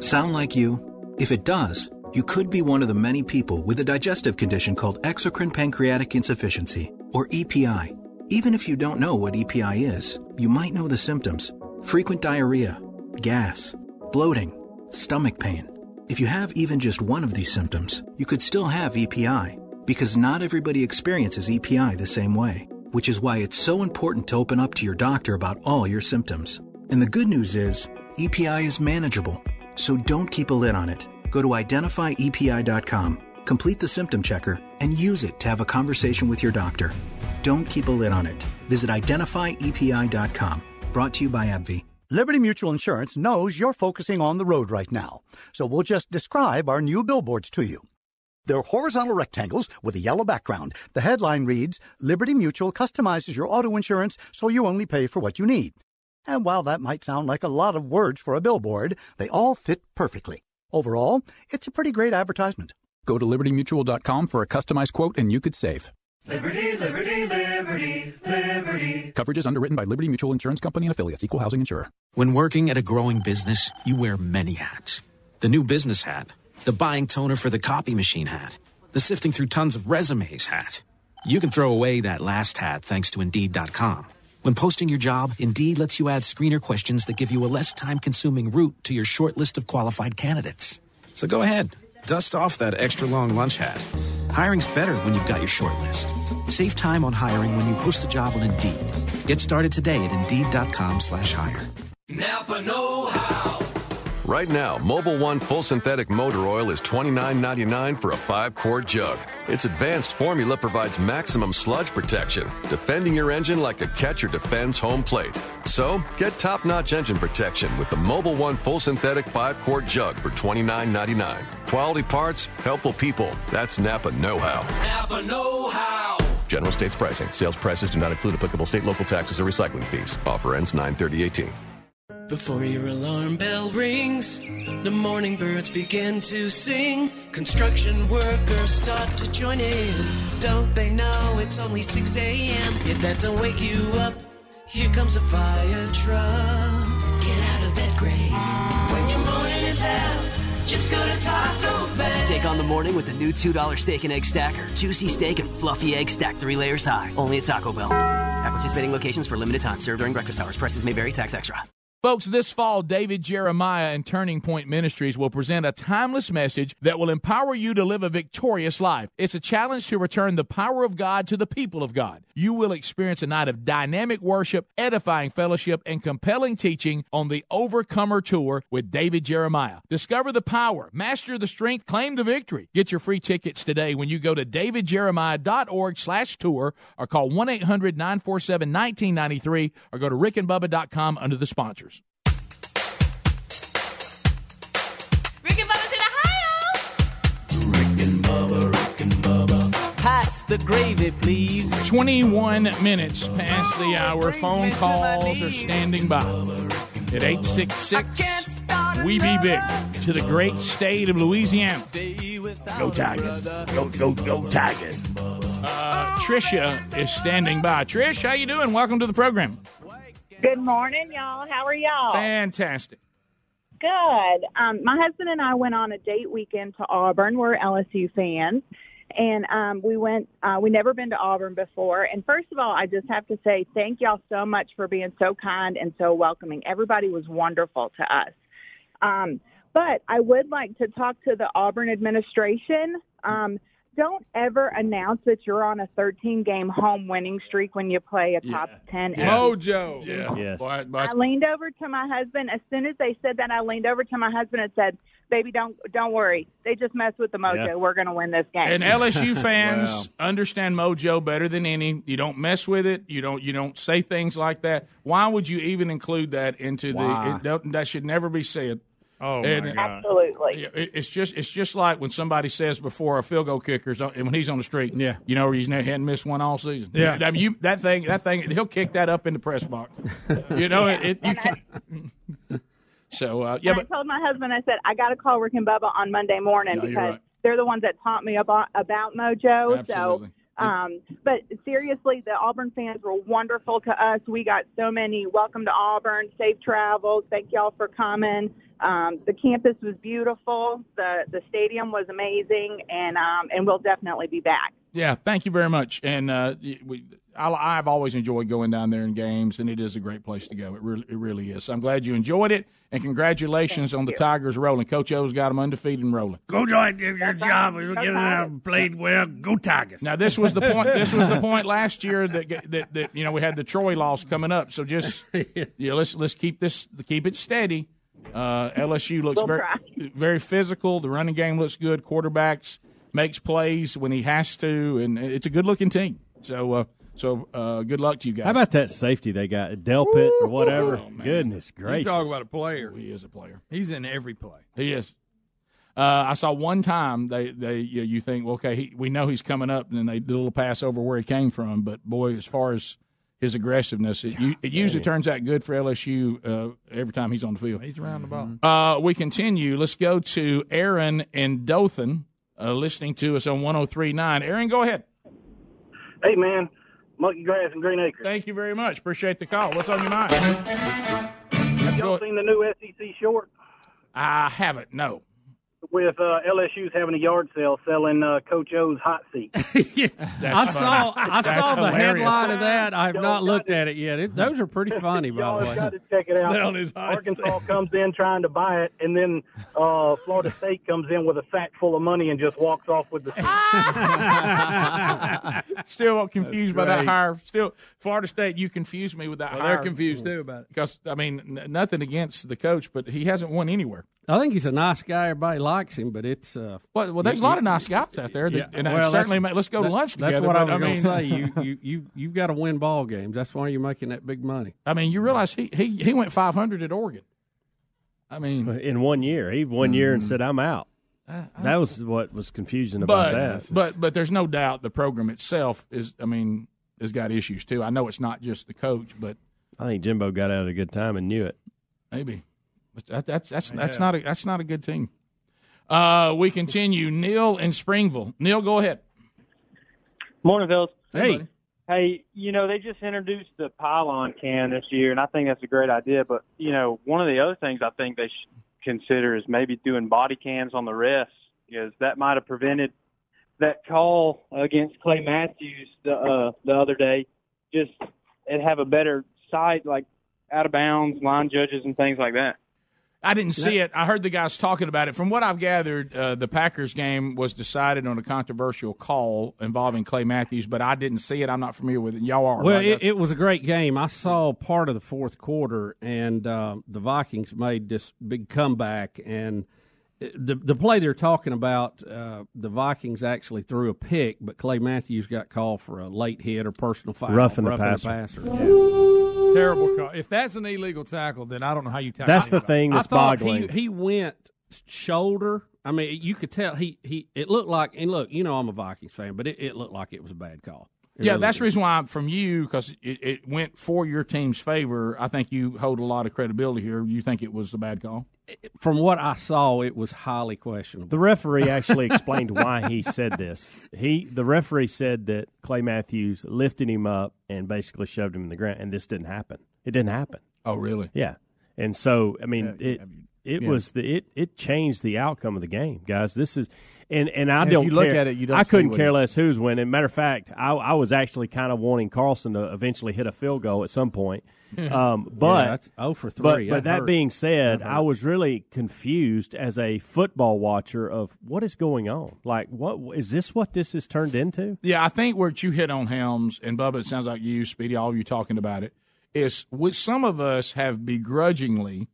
Sound like you? If it does, you could be one of the many people with a digestive condition called exocrine pancreatic insufficiency, or EPI. Even if you don't know what EPI is, you might know the symptoms frequent diarrhea, gas, bloating, stomach pain. If you have even just one of these symptoms, you could still have EPI, because not everybody experiences EPI the same way, which is why it's so important to open up to your doctor about all your symptoms. And the good news is, EPI is manageable, so don't keep a lid on it. Go to identifyepi.com, complete the symptom checker, and use it to have a conversation with your doctor. Don't keep a lid on it. Visit identifyepi.com. Brought to you by AbbVie. Liberty Mutual Insurance knows you're focusing on the road right now, so we'll just describe our new billboards to you. They're horizontal rectangles with a yellow background. The headline reads Liberty Mutual customizes your auto insurance so you only pay for what you need. And while that might sound like a lot of words for a billboard, they all fit perfectly. Overall, it's a pretty great advertisement. Go to libertymutual.com for a customized quote and you could save. Liberty, liberty, liberty, liberty. Coverage is underwritten by Liberty Mutual Insurance Company and affiliates, equal housing insurer. When working at a growing business, you wear many hats. The new business hat, the buying toner for the copy machine hat, the sifting through tons of resumes hat. You can throw away that last hat thanks to Indeed.com. When posting your job, Indeed lets you add screener questions that give you a less time consuming route to your short list of qualified candidates. So go ahead, dust off that extra long lunch hat. Hiring's better when you've got your short list. Save time on hiring when you post a job on Indeed. Get started today at Indeed.com slash hire. Napa Know How. Right now, Mobil One Full Synthetic Motor Oil is $29.99 for a 5 quart jug. Its advanced formula provides maximum sludge protection, defending your engine like a catcher defends home plate. So, get top notch engine protection with the Mobil One Full Synthetic 5 quart jug for $29.99. Quality parts, helpful people. That's Napa Know How. Napa Know How. General States pricing. Sales prices do not include applicable state, local taxes, or recycling fees. Offer ends 9 18 Before your alarm bell rings, the morning birds begin to sing. Construction workers start to join in. Don't they know it's only 6 a.m.? If that don't wake you up, here comes a fire truck. Get out of bed, Gray. When your morning is hell, just go to Taco Bell. Take on the morning with the new $2 steak and egg stacker. Juicy steak and fluffy egg stacked three layers high. Only at Taco Bell. At participating locations for limited time. Served during breakfast hours. Prices may vary. Tax extra. Folks, this fall, David Jeremiah and Turning Point Ministries will present a timeless message that will empower you to live a victorious life. It's a challenge to return the power of God to the people of God. You will experience a night of dynamic worship, edifying fellowship, and compelling teaching on the Overcomer Tour with David Jeremiah. Discover the power, master the strength, claim the victory. Get your free tickets today when you go to davidjeremiah.org slash tour or call 1-800-947-1993 or go to rickandbubba.com under the sponsors. The gravy, please. 21 minutes past the hour. Phone calls are standing by at 866 We Be Big to the great state of Louisiana. Go Tigers. Go, go, go Tigers. Uh, Trisha is standing by. Trish, how you doing? Welcome to the program. Good morning, y'all. How are y'all? Fantastic. Good. Um, my husband and I went on a date weekend to Auburn. We're LSU fans, and um, we went. Uh, we never been to Auburn before. And first of all, I just have to say thank y'all so much for being so kind and so welcoming. Everybody was wonderful to us. Um, but I would like to talk to the Auburn administration. Um, don't ever announce that you're on a 13 game home winning streak when you play a top 10. Mojo. Yeah. Yes. I leaned over to my husband. As soon as they said that, I leaned over to my husband and said, "Baby, don't don't worry. They just messed with the mojo. Yeah. We're going to win this game." And LSU fans understand Mojo better than any. You don't mess with it. You don't. You don't say things like that. Why would you even include that into Why? the? It, don't- that should never be said. Oh, my And- God. Absolutely. It's just. It's just like when somebody says before a field goal kicker's on, when he's on the street. Yeah. You know, he's never hadn't missed one all season. Yeah. I mean, you that thing. That thing. He'll kick that up in the press box. You know, it, it. You can't. So uh, yeah, but I told my husband, I said, I got to call Rick and Bubba on Monday morning No, because right. they're the ones that taught me about, about Mojo. Absolutely. So, um, but seriously, the Auburn fans were wonderful to us. We got so many welcome to Auburn, safe travels. Thank y'all for coming. Um, the campus was beautiful. The the stadium was amazing, and um, and we'll definitely be back. Yeah, thank you very much. And uh, we, I, I've always enjoyed going down there in games, and it is a great place to go. It really, it really is. I'm glad you enjoyed it, and congratulations on the Tigers rolling. Coach O's got them undefeated and rolling. Go do it. Your job. We'll get it out. Played well. Go Tigers. Now this was the point. This was the point last year that that, that you know we had the Troy loss coming up. So just yeah, let's let's keep this keep it steady. Uh, LSU looks We'll very try. very physical. The running game looks good. Quarterbacks makes plays when he has to, and it's a good looking team. So uh, so uh, good luck to you guys. How about that safety they got, Delpit or whatever? Goodness gracious! You talk about a player. He is a player. He's in every play. He is. Uh, I saw one time they they you, know, you think well, okay he, we know he's coming up and then they do a little pass over where he came from but boy as far as his aggressiveness it, it usually turns out good for LSU uh, every time he's on the field. He's around the ball. Uh, we continue. Let's go to Aaron and Dothan, uh, listening to us on 103.9. Aaron, go ahead. Hey, man. Monkey Grass and Green Acres. Thank you very much. Appreciate the call. What's on your mind? Have y'all seen the new SEC short I haven't. No. With uh, LSU's having a yard sale selling uh, Coach O's hot seat? I saw I That's saw the hilarious. headline of that. I have Y'all not got looked at it yet. It, those are pretty funny, by the way. got to check it out. Selling his hot Arkansas comes in trying to buy it, and then uh, Florida State comes in with a sack full of money and just walks off with the. Still confused by that hire. Still, Florida State, you confused me with that Well, hire. they're confused too about it. Because I mean, n- nothing against the coach, but he hasn't won anywhere. I think he's a nice guy. Everybody likes him, but it's uh, Well, well, there's a lot of nice guys out there, that, Yeah, and well, certainly that's- let's go to that- lunch That's together. what I was going mean- to say. You you you you've got to win ball games. That's why you're making that big money. I mean, you realize he he, he went 500 at Oregon. I mean, in one year, he one year and Mhm. said, "I'm out." Uh, that was what was confusing about but that. but but there's no doubt the program itself is. I mean, has got issues too. I know it's not just the coach, but I think Jimbo got out at a good time and knew it. maybe But that, that's that's that's Yeah. not a that's not a good team. Uh, we continue. Neil in Springville. Neil, go ahead. Morning, Phils. Hey. buddy. Hey, you know, they just introduced the pylon cam this year, and I think that's a great idea. But, you know, one of the other things I think they should consider is maybe doing body cams on the refs, because that might have prevented that call against Clay Matthews the, uh, the other day. Just and have a better sight, like out of bounds, line judges, and things like that. I didn't see it. I heard the guys talking about it. From what I've gathered, uh, the Packers game was decided on a controversial call involving Clay Matthews, but I didn't see it. I'm not familiar with it. Y'all are. Well, right? it, it was a great game. I saw part of the fourth quarter, and uh, the Vikings made this big comeback. And the the play they're talking about, uh, the Vikings actually threw a pick, but Clay Matthews got called for a late hit or personal foul, Roughing the a passer. Terrible call. If that's an illegal tackle, then I don't know how you tackle. That's the anybody. thing I that's thought boggling. he he went shoulder. I mean, you could tell he he. It looked like, and look, you know, I'm a Vikings fan, but it, it looked like it was a bad call. It yeah, really that's did. the reason why I'm from you because it, it went for your team's favor. I think you hold a lot of credibility here. You think it was the bad call? From what I saw, it was highly questionable. The referee actually explained why he said this. He the referee said that Clay Matthews lifted him up and basically shoved him in the ground, and this didn't happen. It didn't happen. Oh, really? Yeah. And so, I mean, it it yeah. was the it it changed the outcome of the game, guys. This is and and I And don't you look care- at it, you don't I couldn't care less who's winning. Matter of fact, I I was actually kind of wanting Carlson to eventually hit a field goal at some point. Um, but Yeah, 0 for 3. but That that being said, I was really confused as a football watcher of what is going on. Like, what is this? What this has turned into? Yeah, I think where you hit on Helms and Bubba, it sounds like you, Speedy, all of you talking about it, is which some of us have begrudgingly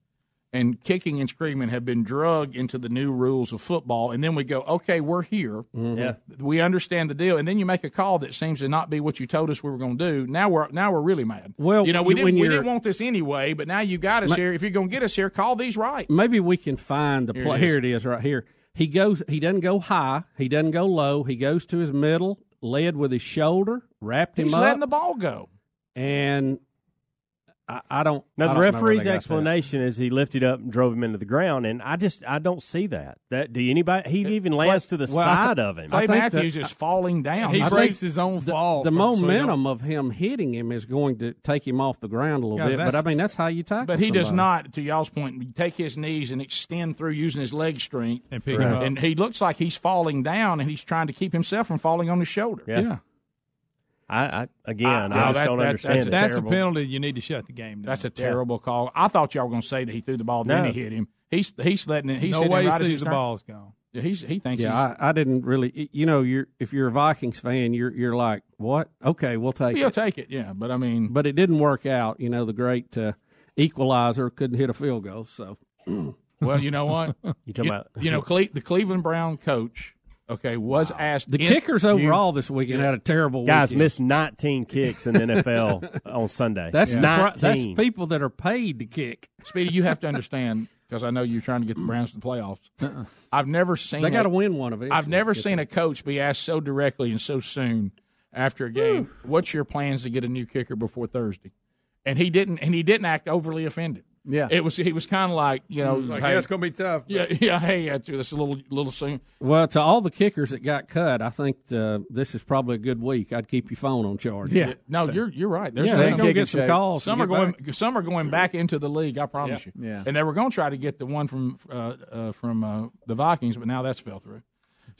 and kicking and screaming have been drugged into the new rules of football, and then we go, okay, we're here, mm-hmm. Yeah. we understand the deal, and then you make a call that seems to not be what you told us we were going to do. Now we're now we're really mad. Well, you know, we didn't we didn't want this anyway, but now you got us Ma- here. If you're going to get us here, call these right. Maybe we can find the play. Here it is, right here. He goes. He doesn't go high. He doesn't go low. He goes to his middle, led with his shoulder, wrapped him He's up, letting the ball go. and I, I don't. I Now don't the know referee's they got that. explanation is he lifted up and drove him into the ground, and I just I don't see that. That do anybody? He even lands to the well, side th- of him. Clay think Matthews that- is falling down. He I breaks his own the, fall. The from- so momentum of him hitting him is going to take him off the ground a little Guys, bit. But I mean, that's how you tackle. But he does not, to y'all's point, take his knees and extend through using his leg strength. And pick him up. And he looks like he's falling down, and he's trying to keep himself from falling on his shoulder. Yeah. I, I again, I- I, just that- don't that- understand that's it. That's terrible. a penalty. You need to shut the game down. That's a terrible call. I thought y'all were going to say that he threw the ball, then he hit him. He's he's letting it. He's no way it he right as sees the turn- ball's gone. Yeah, he's, he thinks he's. Yeah, I, I didn't really. You know, you're if you're a Vikings fan, you're you're like, what? Okay, we'll take he'll it. take it. Yeah, but I mean, But it didn't work out. You know, the great uh, equalizer couldn't hit a field goal. So well, you know what? You talking about- you know, Cle- the Cleveland Brown coach. Okay, was asked the in- kickers overall this weekend had a terrible Guys weekend. missed 19 kicks in the NFL on Sunday. That's the pro- 19. that's people that are paid to kick. Speedy, you have to understand because I know you're trying to get the Browns to the playoffs. Uh-uh. I've never seen. They got to win one of it. I've never seen a coach be asked so directly and so soon after a game, "What's your plans to get a new kicker before Thursday?" And he didn't. And he didn't act overly offended. Yeah. it was. He was kind of like you know, Like, hey, yeah, it's going to be tough. but- yeah, yeah. Hey, that's that's a little little soon. Well, to all the kickers that got cut, I think uh, this is probably a good week. I'd keep your phone on charge. Yeah. No, you're you're right. There's yeah, no- they're some, going to kicking get some shape. calls. some are going. back. Some are going back into the league. I promise you. Yeah. And they were going to try to get the one from uh, uh, from uh, the Vikings, but now that's fell through.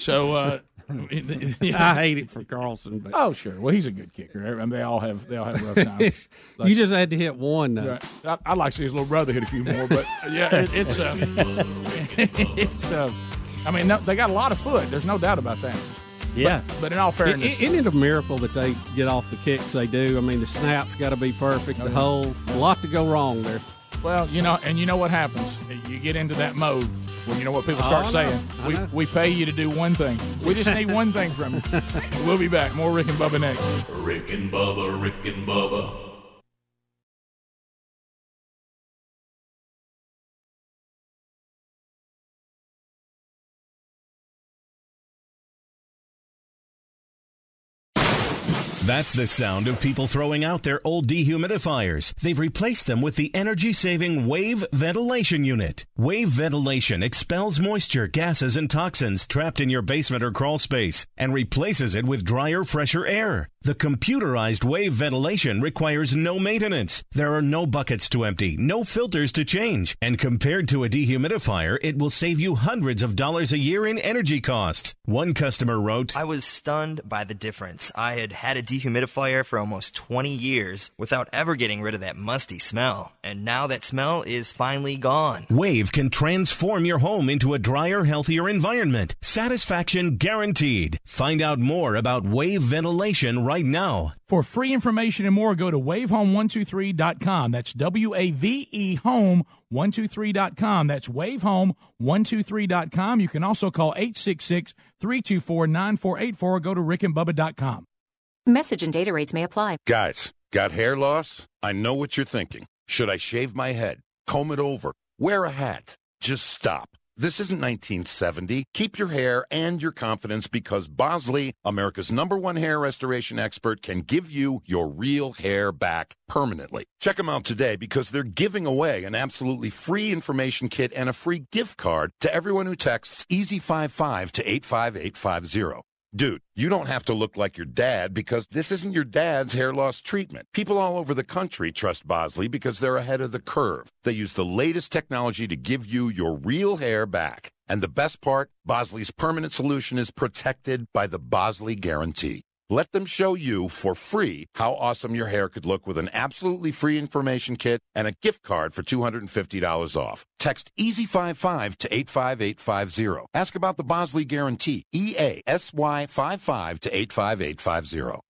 So uh, I hate it for Carlson, but Oh, sure. Well, he's a good kicker. I mean, they all have they all have rough times. you just had to hit one. Though. Right. I, I'd like to see his little brother hit a few more, but yeah, it, it's uh, it's. Uh, I mean, no, they got a lot of foot. There's no doubt about that. Yeah. But, but in all fairness, Isn't it a miracle that they get off the kicks they do? I mean, the snap's got to be perfect. The whole a lot to go wrong there. Well, you know, and you know what happens? You get into that mode when you know what people start Oh, saying. We, we pay you to do one thing. We just need one thing from you. We'll be back. More Rick and Bubba next. Rick and Bubba, Rick and Bubba. That's the sound of people throwing out their old dehumidifiers. They've replaced them with the energy saving Wave Ventilation Unit. Wave Ventilation expels moisture, gases, and toxins trapped in your basement or crawl space and replaces it with drier, fresher air. The computerized Wave Ventilation requires no maintenance. There are no buckets to empty, no filters to change, and compared to a dehumidifier, it will save you hundreds of dollars a year in energy costs. One customer wrote, I was stunned by the difference. I had had a dehumidifier for almost 20 years without ever getting rid of that musty smell, and now that smell is finally gone. Wave can transform your home into a drier, healthier environment. Satisfaction guaranteed. Find out more about Wave Ventilation right now. For free information and more, go to wavehome123.com. That's W A V E home123.com. That's wavehome123.com. You can also call 866 324 9484 or go to rickandbubba.com. Message and data rates may apply. Guys, got hair loss? I know what you're thinking. Should I shave my head? Comb it over? Wear a hat? Just stop. This isn't 1970. Keep your hair and your confidence because Bosley, America's number one hair restoration expert, can give you your real hair back permanently. Check them out today because they're giving away an absolutely free information kit and a free gift card to everyone who texts EASY55 to 85850. Dude, you don't have to look like your dad because this isn't your dad's hair loss treatment. People all over the country trust Bosley because they're ahead of the curve. They use the latest technology to give you your real hair back. And the best part, Bosley's permanent solution is protected by the Bosley Guarantee. Let them show you for free how awesome your hair could look with an absolutely free information kit and a gift card for $250 off. Text EASY55 to 85850. Ask about the Bosley Guarantee. E EASY55 to 85850.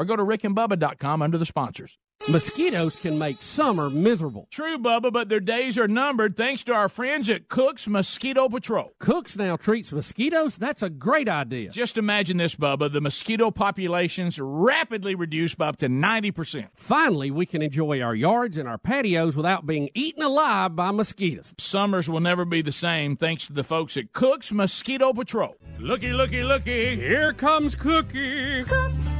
Or go to rickandbubba.com under the sponsors. Mosquitoes can make summer miserable. True, Bubba, but their days are numbered thanks to our friends at Cook's Mosquito Patrol. Cooks now treats mosquitoes? That's a great idea. Just imagine this, Bubba. The mosquito populations rapidly reduced by up to 90%. Finally, we can enjoy our yards and our patios without being eaten alive by mosquitoes. Summers will never be the same thanks to the folks at Cook's Mosquito Patrol. Looky, looky, looky. Here comes Cookie. Cooks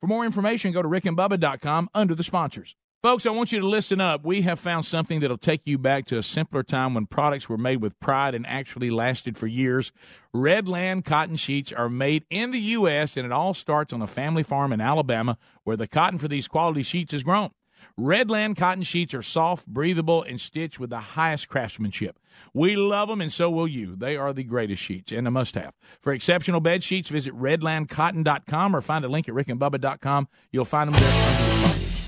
For more information, go to rickandbubba.com under the sponsors. Folks, I want you to listen up. We have found something that'll take you back to a simpler time when products were made with pride and actually lasted for years. Redland cotton sheets are made in the U.S., and it all starts on a family farm in Alabama where the cotton for these quality sheets is grown. Redland cotton sheets are soft, breathable, and stitched with the highest craftsmanship. We love them, and so will you. They are the greatest sheets and a must have. For exceptional bed sheets, visit redlandcotton.com or find a link at rickandbubba.com. You'll find them there under the sponsors.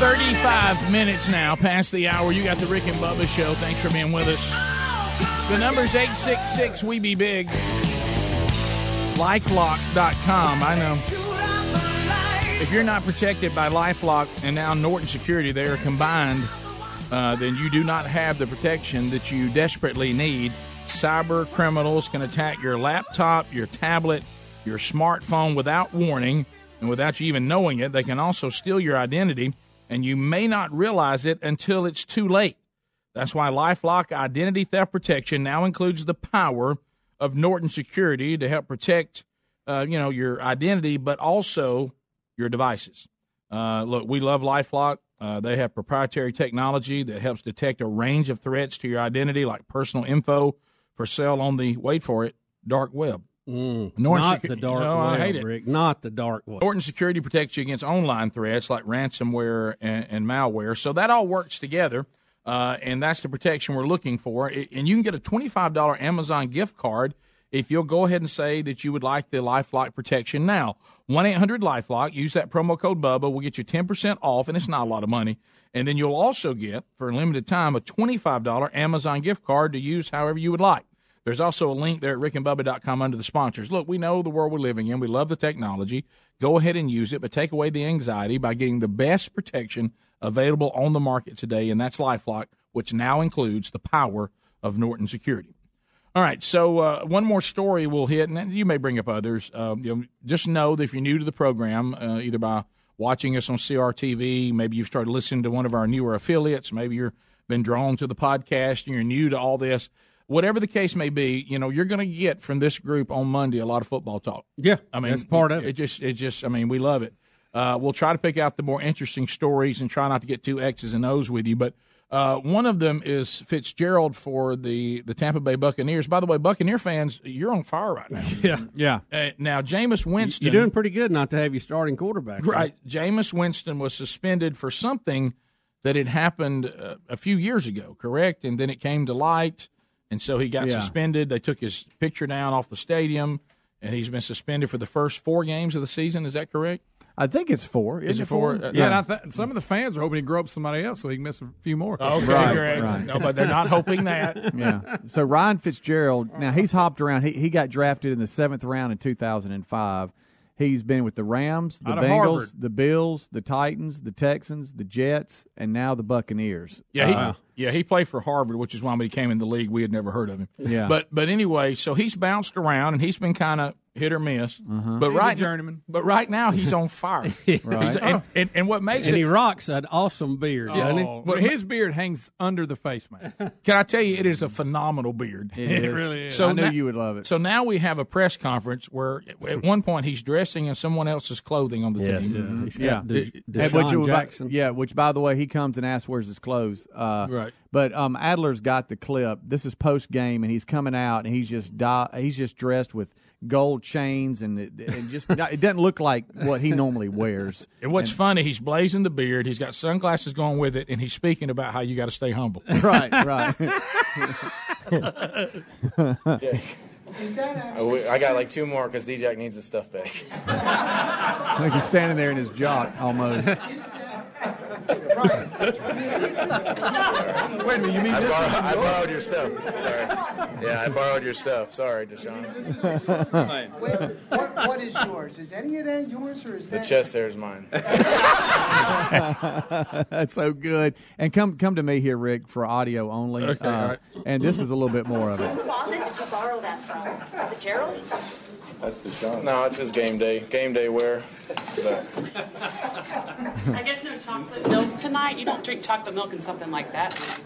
35 minutes now past the hour. You got the Rick and Bubba show. Thanks for being with us. The number's 866 We Be Big. Lifelock.com. I know. If you're not protected by Lifelock and now Norton Security, they are combined, uh, then you do not have the protection that you desperately need. Cyber criminals can attack your laptop, your tablet, your smartphone without warning and without you even knowing it. They can also steal your identity, and you may not realize it until it's too late. That's why Lifelock Identity Theft Protection now includes the power of Norton Security to help protect, uh, you know, your identity, but also your devices. Uh, look, we love LifeLock. Uh, they have proprietary technology that helps detect a range of threats to your identity, like personal info for sale on the wait for it dark web. Mm, Norton not Secu- the dark No, web, I hate it. Rick. Not the dark web. Norton Security protects you against online threats like ransomware and, and malware. So that all works together, uh, and that's the protection we're looking for. And you can get a twenty-five dollar Amazon gift card if you'll go ahead and say that you would like the LifeLock protection now. One eight hundred LifeLock. Use that promo code Bubba. We'll get you ten percent off, and it's not a lot of money. And then you'll also get for a limited time a twenty-five dollar Amazon gift card to use however you would like. There's also a link there at rickandbubba.com under the sponsors. Look, we know the world we're living in. We love the technology. Go ahead and use it, but take away the anxiety by getting the best protection available on the market today, and that's Lifelock, which now includes the power of Norton Security. All right, so uh, one more story we'll hit, and you may bring up others. Uh, you know, just know that if you're new to the program, uh, either by watching us on CRTV, maybe you've started listening to one of our newer affiliates, maybe you've been drawn to the podcast and you're new to all this. Whatever the case may be, you know, you're going to get from this group on Monday a lot of football talk. Yeah, I mean, that's part of it. It just, it just, I mean, we love it. Uh, we'll try to pick out the more interesting stories and try not to get two X's and O's with you. But uh, one of them is Fitzgerald for the, the Tampa Bay Buccaneers. By the way, Buccaneer fans, you're on fire right now. Yeah, yeah. Uh, now, Jameis Winston. You're doing pretty good not to have your starting quarterback. Right. Jameis Winston was suspended for something that had happened uh, a few years ago, correct? And then it came to light, and so he got Yeah. suspended. They took his picture down off the stadium, and he's been suspended for the first four games of the season. Is that correct? I think it's four. Is it four? Uh, Yeah, and I th- some of the fans are hoping he grow up somebody else so he can miss a few more. Okay, Right, correct. right. No, but they're not hoping that. yeah. So Ryan Fitzgerald, now he's hopped around. He he got drafted in the seventh round in 2005. He's been with the Rams, the Bengals, Harvard. the Bills, the Titans, the Texans, the Jets, and now the Buccaneers. Yeah, he, Uh, yeah, he played for Harvard, which is why when he came in the league, we had never heard of him. Yeah. but but anyway, so he's bounced around and he's been kind of hit or miss. Uh-huh. But He's a right, journeyman. but right now he's on fire. Right. He's- and, and, and what makes and it he rocks an awesome beard, doesn't he? Oh, but his beard hangs under the face mask. Can I tell you, it is a phenomenal beard. It is. really is. So I knew now- you would love it. So now we have a press conference where at one point he's dressing in someone else's clothing on the Yes. team. He's Yeah. got De- DeSean which you- Jackson. Yeah, which by the way, he comes and asks where's his clothes. Uh, Right. But um, Adler's got the clip. This is post game, and he's coming out, and he's just di- he's just dressed with gold chains, and it, it just it doesn't look like what he normally wears. And what's funny, he's blazing the beard. He's got sunglasses going with it, and he's speaking about how you got to stay humble. right, right. I got like two more because DJ needs his stuff back. like he's standing there in his jock almost. Wait a minute, you mean I, borrow, I borrowed your stuff. Sorry. Yeah, I borrowed your stuff. Sorry, DeSean. Wait, what, what is yours? Is any of that yours or is that The that chest hair is mine. That's so good. And come come to me here, Rick, for audio only. Okay, Uh, all right. And this is a little bit more of it. Whose closet did you borrow that from? Is it Gerald's? That's the shot. No, it's just game day. Game day wear. But I guess no chocolate milk tonight. You don't drink chocolate milk and something like that.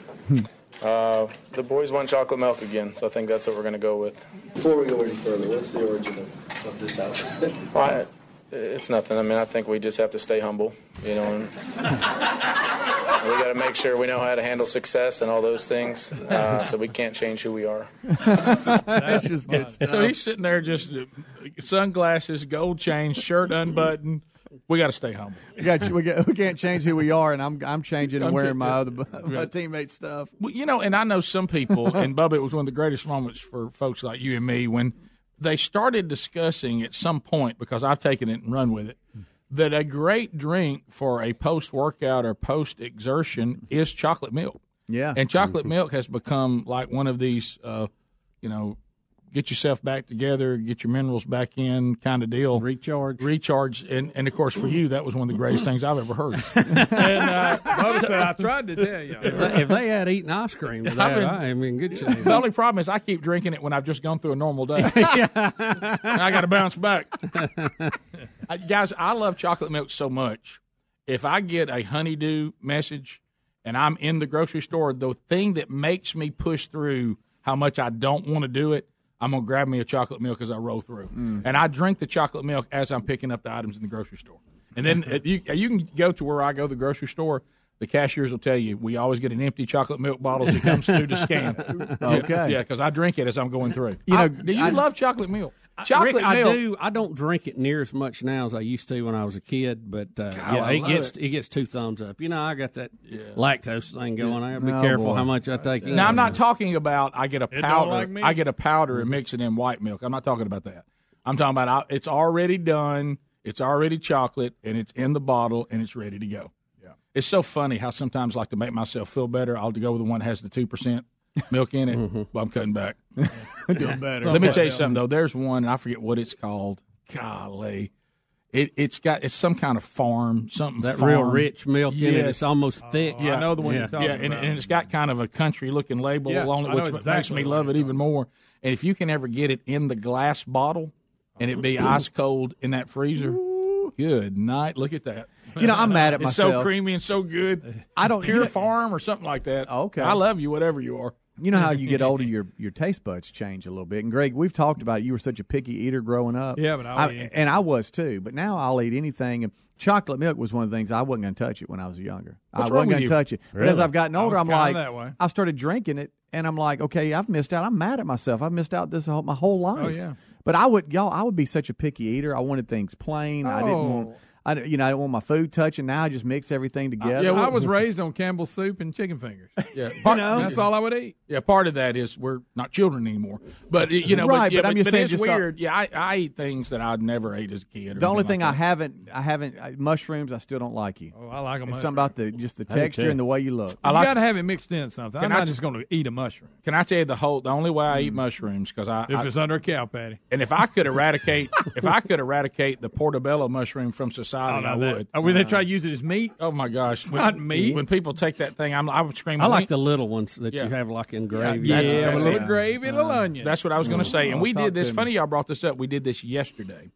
uh, the boys want chocolate milk again, so I think that's what we're going to go with. Before we go any further, what's the origin of, of this outfit? Well, I- it's nothing. I mean, I think we just have to stay humble, you know. And we got to make sure we know how to handle success and all those things. Uh, so we can't change who we are. That's just good So he's sitting there just sunglasses, gold chain, shirt unbuttoned. We got to stay humble. We, got, we, got, we can't change who we are, and I'm I'm changing and I'm wearing my other my Right. teammates' stuff. Well, you know, and I know some people, and Bubba, it was one of the greatest moments for folks like you and me when they started discussing at some point, because I've taken it and run with it, that a great drink for a post workout or post exertion is chocolate milk. Yeah. And chocolate milk has become like one of these, uh, you know, get yourself back together, get your minerals back in kind of deal. Recharge. Recharge. And, and of course, for you, that was one of the greatest things I've ever heard. and uh, Bubba said, I tried to tell you. If they, if they had eaten ice cream today, I've been- I am in good shape. The only problem is I keep drinking it when I've just gone through a normal day. I got to bounce back. Uh, guys, I love chocolate milk so much. If I get a honeydew message and I'm in the grocery store, the thing that makes me push through how much I don't want to do it, I'm gonna grab me a chocolate milk as I roll through, and I drink the chocolate milk as I'm picking up the items in the grocery store. And then uh, you, you can go to where I go the grocery store. The cashiers will tell you we always get an empty chocolate milk bottle as it comes through to scan. Okay. yeah, because I drink it as I'm going through. You know, I- do you I- love chocolate milk? Chocolate Rick, milk. I do. I don't drink it near as much now as I used to when I was a kid, but uh, yeah, it gets it. it. gets two thumbs up. You know, I got that lactose thing going. I gotta be Oh, careful boy. how much I take. in. Now I'm not talking about I get a powder. like? I get a powder and mix it in white milk. I'm not talking about that. I'm talking about I, it's already done. It's already chocolate and it's in the bottle and it's ready to go. Yeah. It's so funny how sometimes like to make myself feel better, I'll go with the one that has the two percent milk in it. Mm-hmm. Well, I'm cutting back. Doing better. Let me tell you something though. There's one and I forget what it's called. Golly. It, it's got it's some kind of farm something That farm. real rich milk in it. It's almost oh, thick. Yeah, I know the one yeah, you're talking yeah, and, about. and it's got kind of a country looking label Yeah, on it, know which makes me love it even more. And if you can ever get it in the glass bottle and it be uh-huh. ice cold in that freezer, good night. Look at that. You know, I'm mad at it's so creamy and so good. I don't- pure you know- farm or something like that. Okay. I love you, whatever you are. You know how you get older, your your taste buds change a little bit. And Greg, we've talked about it. You were such a picky eater growing up. Yeah, but I- and I was too. But now I'll eat anything. And chocolate milk was one of the things I wasn't going to touch it when I was younger. What's I wasn't going to touch it. But as I've gotten older, I'm like. I started drinking it, and I'm like, okay, I've missed out. I'm mad at myself. I've missed out this whole, my whole life. Oh, yeah. But I would, y'all, I would be such a picky eater. I wanted things plain. I didn't want. I, you know, I didn't want my food touching. Now I just mix everything together. Yeah, I was raised on Campbell's soup and chicken fingers. Yeah, you know, that's all I would eat. Yeah, part of that is we're not children anymore. But you know, Right, but, yeah, but I'm just saying it's just the- weird. yeah, I, I eat things that I'd never ate as a kid. The only thing like I haven't, I haven't uh, mushrooms. I still don't like you. Oh, I like them. It's something about the just the texture and the way you look. I you got to to- have it mixed in something. Can I'm not t- just going to eat a mushroom. Can I tell you the whole? The only way I eat mushrooms because I If I- it's under a cow patty. and if I could eradicate if I could eradicate the portobello mushroom from society, Oh, I now that- would. Oh, would they try to use it as meat? Oh my gosh, when, not meat. When people take that thing, I'm I would scream. I like "Wink." the little ones that Yeah. you have like in gravy. That's- Yeah, that's a little it. gravy and a little onion. That's what I was going to mm-hmm. say. And Oh, we did this. Funny y'all brought this up. We did this yesterday.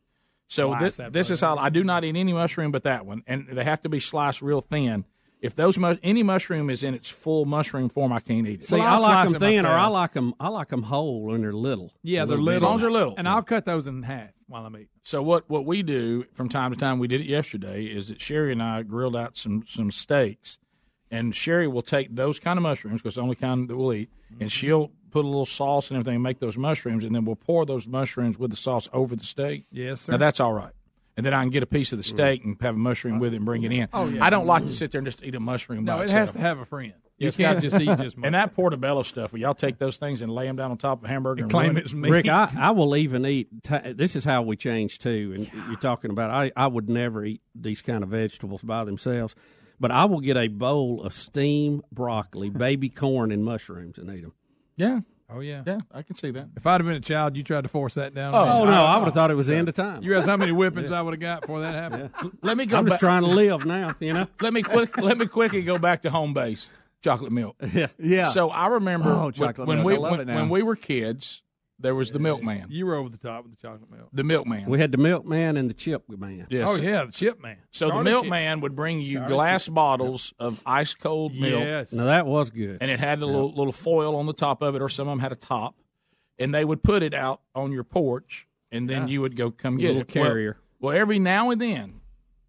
So Slice this, this is how I do not eat any mushroom but that one, and they have to be sliced real thin. If those mu- any mushroom is in its full mushroom form, I can't eat it. See, Well, I I'll like slice them it thin, or I myself. like them. I like them whole when they're little. Yeah, they're Little little. As long as they're little. And I'll cut those in half while I'm eating. So what what we do from time to time, we did it yesterday, is that Sherry and I grilled out some some steaks, and Sherry will take those kind of mushrooms because the only kind that we'll eat, and mm-hmm. she'll put a little sauce and everything, and make those mushrooms, and then we'll pour those mushrooms with the sauce over the steak. Yes, sir. Now that's all right. And then I can get a piece of the steak and have a mushroom with it and bring it in. Oh, yeah. I don't like to sit there and just eat a mushroom. No, by it has to have a friend. You can't just eat just And that portobello stuff, will y'all take those things and lay them down on top of a hamburger and claim ruin it's meat. Rick, I, I will even eat. T- this is how we change too. And you're talking about. I I would never eat these kind of vegetables by themselves, but I will get a bowl of steamed broccoli, baby corn, and mushrooms and eat them. Yeah. Oh yeah. Yeah, I can see that. If I'd have been a child, you tried to force that down. Oh, on me. no, I would have thought it was the end of time. You realize how many whippings I would have got before that happened? Let me go I'm just trying to live now. You know. let me quick let me quickly go back to home base chocolate milk. Yeah. Yeah. So I remember Oh, when- chocolate when we I love when, it now. when we were kids, there was the milkman. You were over the top with the chocolate milk. The milkman. We had the milkman and the chip man. Yes. Oh yeah, the chip man. So the Charlie milkman would bring you Charlie glass chip. bottles of ice cold milk. Yes. Now that was good. and it had a little, little foil on the top of it, or some of them had a top, and they would put it out on your porch, and then Yeah. you would go come A get little it. Well- carrier. Well, every now and then,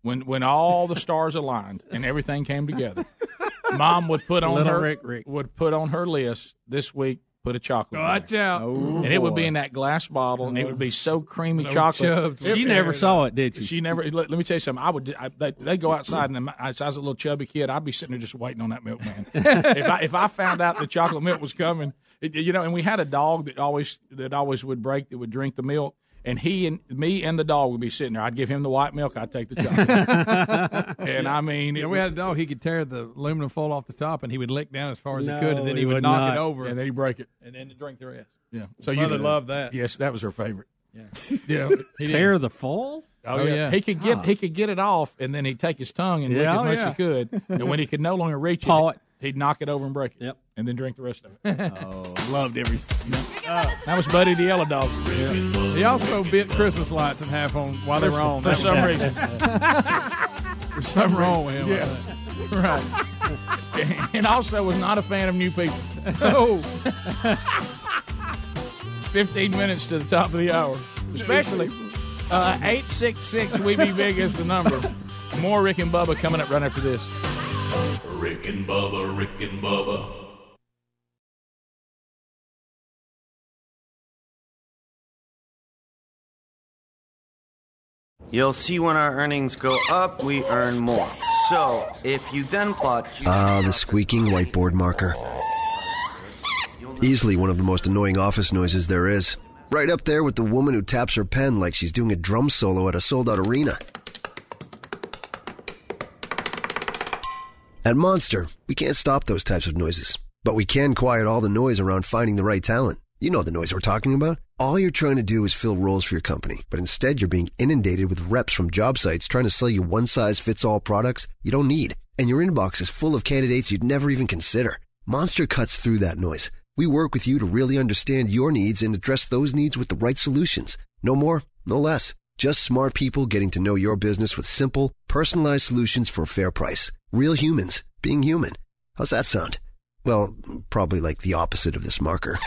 when when all the stars aligned and everything came together, Mom would put on Little her Rick Rick. would put on her list this week. Put a chocolate, Watch there. out. Oh, and it would be in that glass bottle, and it would be so creamy No chocolate. chubs. She never saw it, did she? She never. Let, let me tell you something. I would. I, they they go outside, and as I was a little chubby kid, I'd be sitting there just waiting on that milkman. if I if I found out the chocolate milk was coming, it, you know, and we had a dog that always that always would break that would drink the milk. And he and me and the dog would be sitting there. I'd give him the white milk. I'd take the chocolate. and I mean, Yeah, we had a dog. He could tear the aluminum foil off the top, and he would lick down as far as No, he could, and then he he would would knock not. it over, and then he'd break it. and then drink the rest. Yeah. So So Mother you loved that. Yes, that was her favorite. Yeah. Yeah. He. Tear the foil? Oh, Oh, yeah. yeah. he could get Ah. he could get it off, and then he'd take his tongue and lick as oh, much yeah. as he could. And when he could no longer reach Paw it, it. He'd knock it over and break it. Yep. And then drink the rest of it. Oh, loved every. that was Buddy the yellow dog. He also bit Christmas lights in half on while they were on. For some was- reason. There's something wrong with him. Yeah. Right. and also was not a fan of new people. Oh, 15 minutes to the top of the hour. Especially uh, 866 We Be Big is the number. More Rick and Bubba coming up right after this. Rick and Bubba, Rick and Bubba. You'll see when our earnings go up, we earn more. So, if you then plot. Ah, the squeaking whiteboard marker. Easily one of the most annoying office noises there is. Right up there with the woman who taps her pen like she's doing a drum solo at a sold out arena. At Monster, we can't stop those types of noises, but we can quiet all the noise around finding the right talent. You know the noise we're talking about. All you're trying to do is fill roles for your company, but instead you're being inundated with reps from job sites trying to sell you one size fits all products you don't need. And your inbox is full of candidates you'd never even consider. Monster cuts through that noise. We work with you to really understand your needs and address those needs with the right solutions. No more, no less. Just smart people getting to know your business with simple, personalized solutions for a fair price. Real humans being human. How's that sound? Well, probably like the opposite of this marker.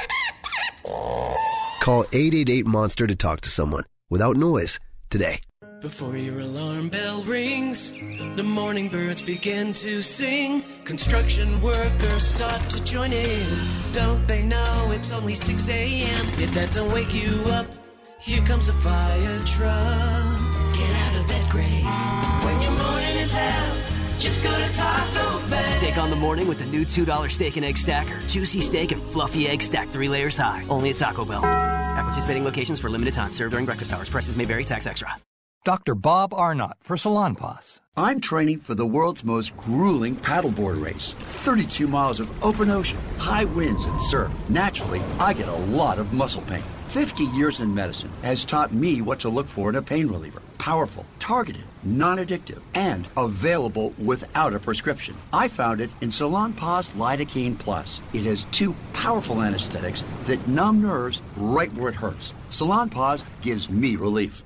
Call 888 Monster to talk to someone without noise today. Before your alarm bell rings, the morning birds begin to sing. Construction workers start to join in. Don't they know it's only 6 a.m.? If that don't wake you up, here comes a fire truck. Get out of bed, Gray. Just go to Taco Bell. Take on the morning with the new $2 steak and egg stacker. Juicy steak and fluffy egg stacked three layers high. Only at Taco Bell. At participating locations for limited time. Served during breakfast hours. Prices may vary. Tax extra. Dr. Bob Arnot for Salonpas. I'm training for the world's most grueling paddleboard race 32 miles of open ocean, high winds, and surf. Naturally, I get a lot of muscle pain. 50 years in medicine has taught me what to look for in a pain reliever powerful, targeted, non addictive, and available without a prescription. I found it in Salon Salonpas Lidocaine Plus. It has two powerful anesthetics that numb nerves right where it hurts. Salonpas gives me relief.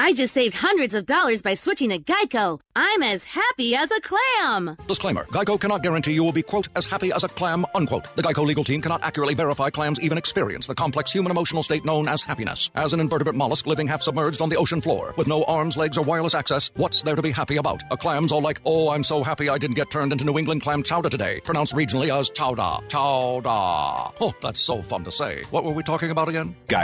I just saved hundreds of dollars by switching to Geico. I'm as happy as a clam. Disclaimer Geico cannot guarantee you will be, quote, as happy as a clam, unquote. The Geico legal team cannot accurately verify clams even experience the complex human emotional state known as happiness. As an invertebrate mollusk living half submerged on the ocean floor with no arms, legs, or wireless access, what's there to be happy about? A clam's all like, oh, I'm so happy I didn't get turned into New England clam chowder today, pronounced regionally as chowder. Chowder. Oh, that's so fun to say. What were we talking about again? Geico.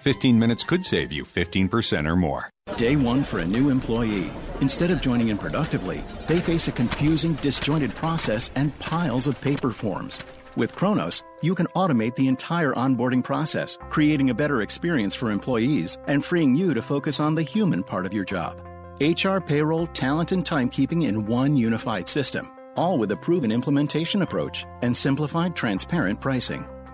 15 minutes could save you 15% or more. Day one for a new employee. Instead of joining in productively, they face a confusing, disjointed process and piles of paper forms. With Kronos, you can automate the entire onboarding process, creating a better experience for employees and freeing you to focus on the human part of your job. HR, payroll, talent, and timekeeping in one unified system, all with a proven implementation approach and simplified, transparent pricing.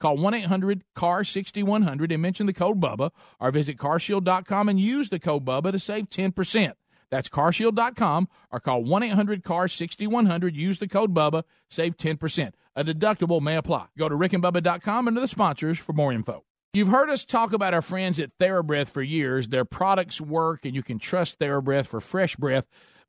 Call 1 800 CAR 6100 and mention the code BUBBA or visit carshield.com and use the code BUBBA to save 10%. That's carshield.com or call 1 800 CAR 6100. Use the code BUBBA, save 10%. A deductible may apply. Go to rickandbubba.com under the sponsors for more info. You've heard us talk about our friends at TheraBreath for years. Their products work and you can trust TheraBreath for fresh breath.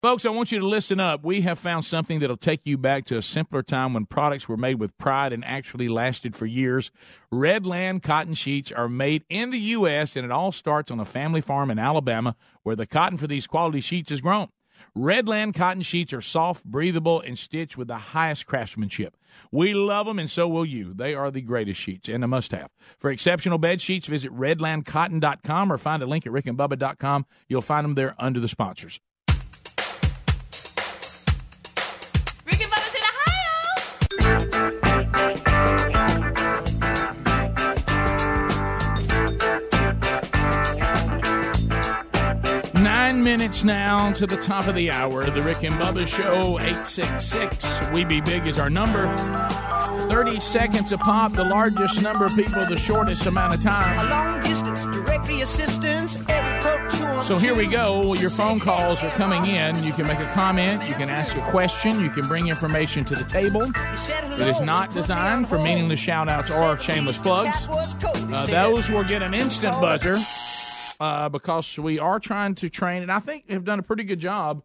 Folks, I want you to listen up. We have found something that'll take you back to a simpler time when products were made with pride and actually lasted for years. Redland cotton sheets are made in the U.S., and it all starts on a family farm in Alabama where the cotton for these quality sheets is grown. Redland cotton sheets are soft, breathable, and stitched with the highest craftsmanship. We love them, and so will you. They are the greatest sheets and a must have. For exceptional bed sheets, visit redlandcotton.com or find a link at rickandbubba.com. You'll find them there under the sponsors. Minutes now to the top of the hour. The Rick and Bubba Show, 866 We Be Big is our number. 30 seconds a pop, the largest number of people, the shortest amount of time. Long distance directory assistance, 212. So here we go. Your phone calls are coming in. You can make a comment, you can ask a question, you can bring information to the table. It is not designed for meaningless shout outs or shameless plugs. Uh, those will get an instant buzzer uh, because we are trying to train, and I think have done a pretty good job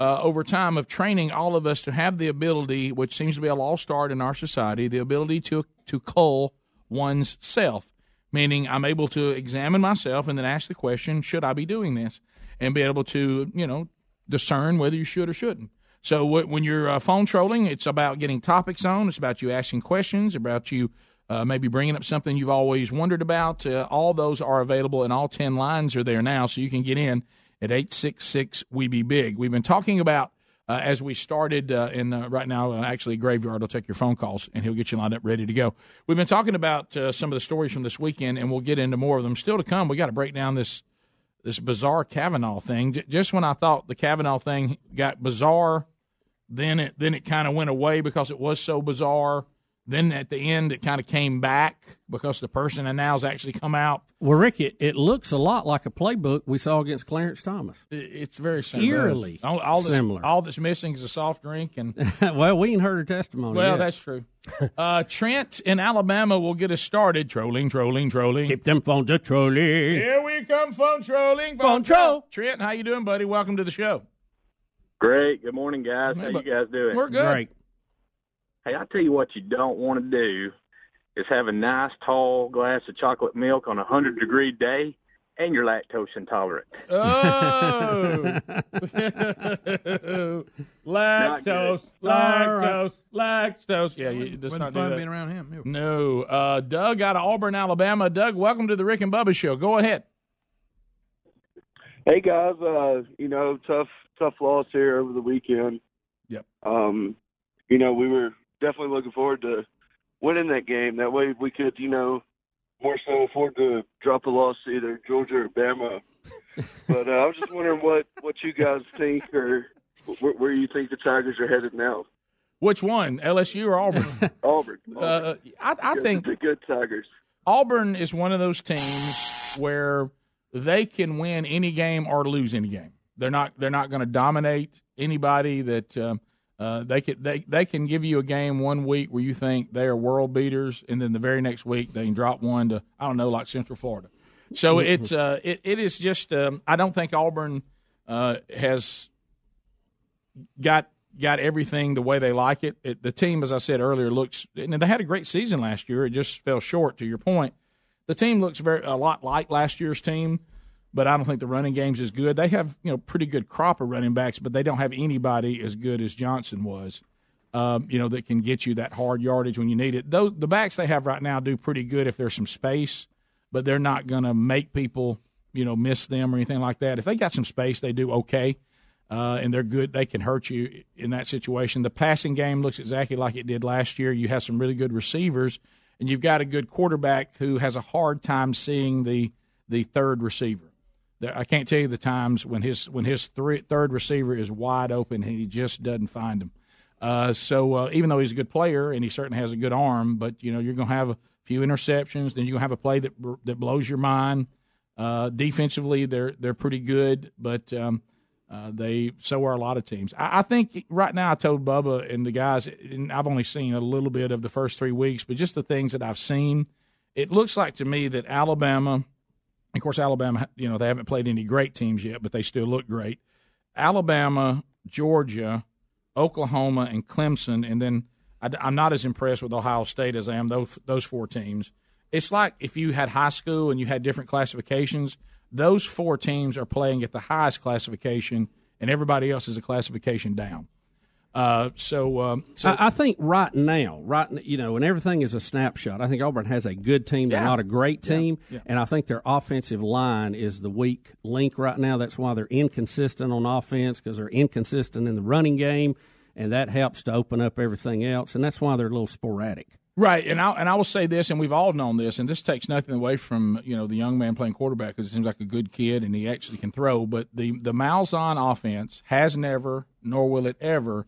uh, over time of training all of us to have the ability, which seems to be a lost art in our society, the ability to to cull one's self. Meaning, I'm able to examine myself and then ask the question: Should I be doing this? And be able to, you know, discern whether you should or shouldn't. So when you're uh, phone trolling, it's about getting topics on. It's about you asking questions, about you uh, maybe bringing up something you've always wondered about. Uh, all those are available, and all 10 lines are there now, so you can get in at 866 We Be Big. We've been talking about, uh, as we started uh, in uh, right now, uh, actually, Graveyard will take your phone calls, and he'll get you lined up ready to go. We've been talking about uh, some of the stories from this weekend, and we'll get into more of them. Still to come, we got to break down this this bizarre Kavanaugh thing. J- just when I thought the Kavanaugh thing got bizarre, then it then it kind of went away because it was so bizarre. Then at the end, it kind of came back because the person and now's actually come out. Well, Rick, it, it looks a lot like a playbook we saw against Clarence Thomas. It- It's very similar. Eerily all, all that's, similar. All that's missing is a soft drink and. well, we ain't heard her testimony. Well, yet. that's true. Uh, Trent in Alabama will get us started. Trolling, trolling, trolling. Keep them phones a trolling. Here we come, phone trolling. Phone, troll. Trent, how you doing, buddy? Welcome to the show. Great. Good morning, guys. How you guys doing? We're good. Great. Hey, I tell you what you don't want to do is have a nice tall glass of chocolate milk on a hundred degree day, and you're lactose intolerant. Oh, lactose, lactose, lactose. Yeah, you, let's Wasn't not do fun that. being around him. No, uh, Doug out of Auburn, Alabama. Doug, welcome to the Rick and Bubba Show. Go ahead. Hey guys, uh, you know, tough tough loss here over the weekend. Yep. Um, you know, we were definitely looking forward to winning that game. That way we could, you know, more so afford to drop a loss to either Georgia or Bama. but uh, I was just wondering what what you guys think or where, where you think the Tigers are headed now. Which one, LSU or Auburn? Auburn. Uh, I, I think the good Tigers. Auburn is one of those teams where they can win any game or lose any game. They're not they're not going to dominate anybody. That um, Uh, they can they they can give you a game one week where you think they are world beaters, and then the very next week they can drop one to I don't know like Central Florida. So it's uh, it, it is just um, I don't think Auburn uh, has got got everything the way they like it. it. The team, as I said earlier, looks and they had a great season last year. It just fell short. To your point, the team looks very a lot like last year's team, but I don't think the running game's as good. They have you know pretty good crop of running backs, but they don't have anybody as good as Johnson was. Um, you know that can get you that hard yardage when you need it. Those the backs they have right now do pretty good if there's some space, but they're not going to make people you know miss them or anything like that. If they got some space, they do okay. Uh, and they're good. They can hurt you in that situation. The passing game looks exactly like it did last year. You have some really good receivers, and you've got a good quarterback who has a hard time seeing the the third receiver. I can't tell you the times when his when his three, third receiver is wide open and he just doesn't find him. Uh, so uh, even though he's a good player and he certainly has a good arm, but you know you're going to have a few interceptions. Then you're going to have a play that that blows your mind. Uh, defensively, they're they're pretty good, but um, uh, they so are a lot of teams. I, I, think right now I told Bubba and the guys, and I've only seen a little bit of the first three weeks, but just the things that I've seen, it looks like to me that Alabama, of course Alabama, you know they haven't played any great teams yet, but they still look great. Alabama, Georgia, Oklahoma, and Clemson, and then I, I'm not as impressed with Ohio State as I am those those four teams. It's like if you had high school and you had different classifications those four teams are playing at the highest classification, and everybody else is a classification down. Uh, so, um, so I, I, think right now, right you know, and everything is a snapshot. I think Auburn has a good team, they're Yeah. not a great team, Yeah. and I think their offensive line is the weak link right now. That's why they're inconsistent on offense because they're inconsistent in the running game, and that helps to open up everything else, and that's why they're a little sporadic. Right, and I and I will say this, and we've all known this, and this takes nothing away from you know the young man playing quarterback because it seems like a good kid and he actually can throw. But the the Malzahn offense has never, nor will it ever,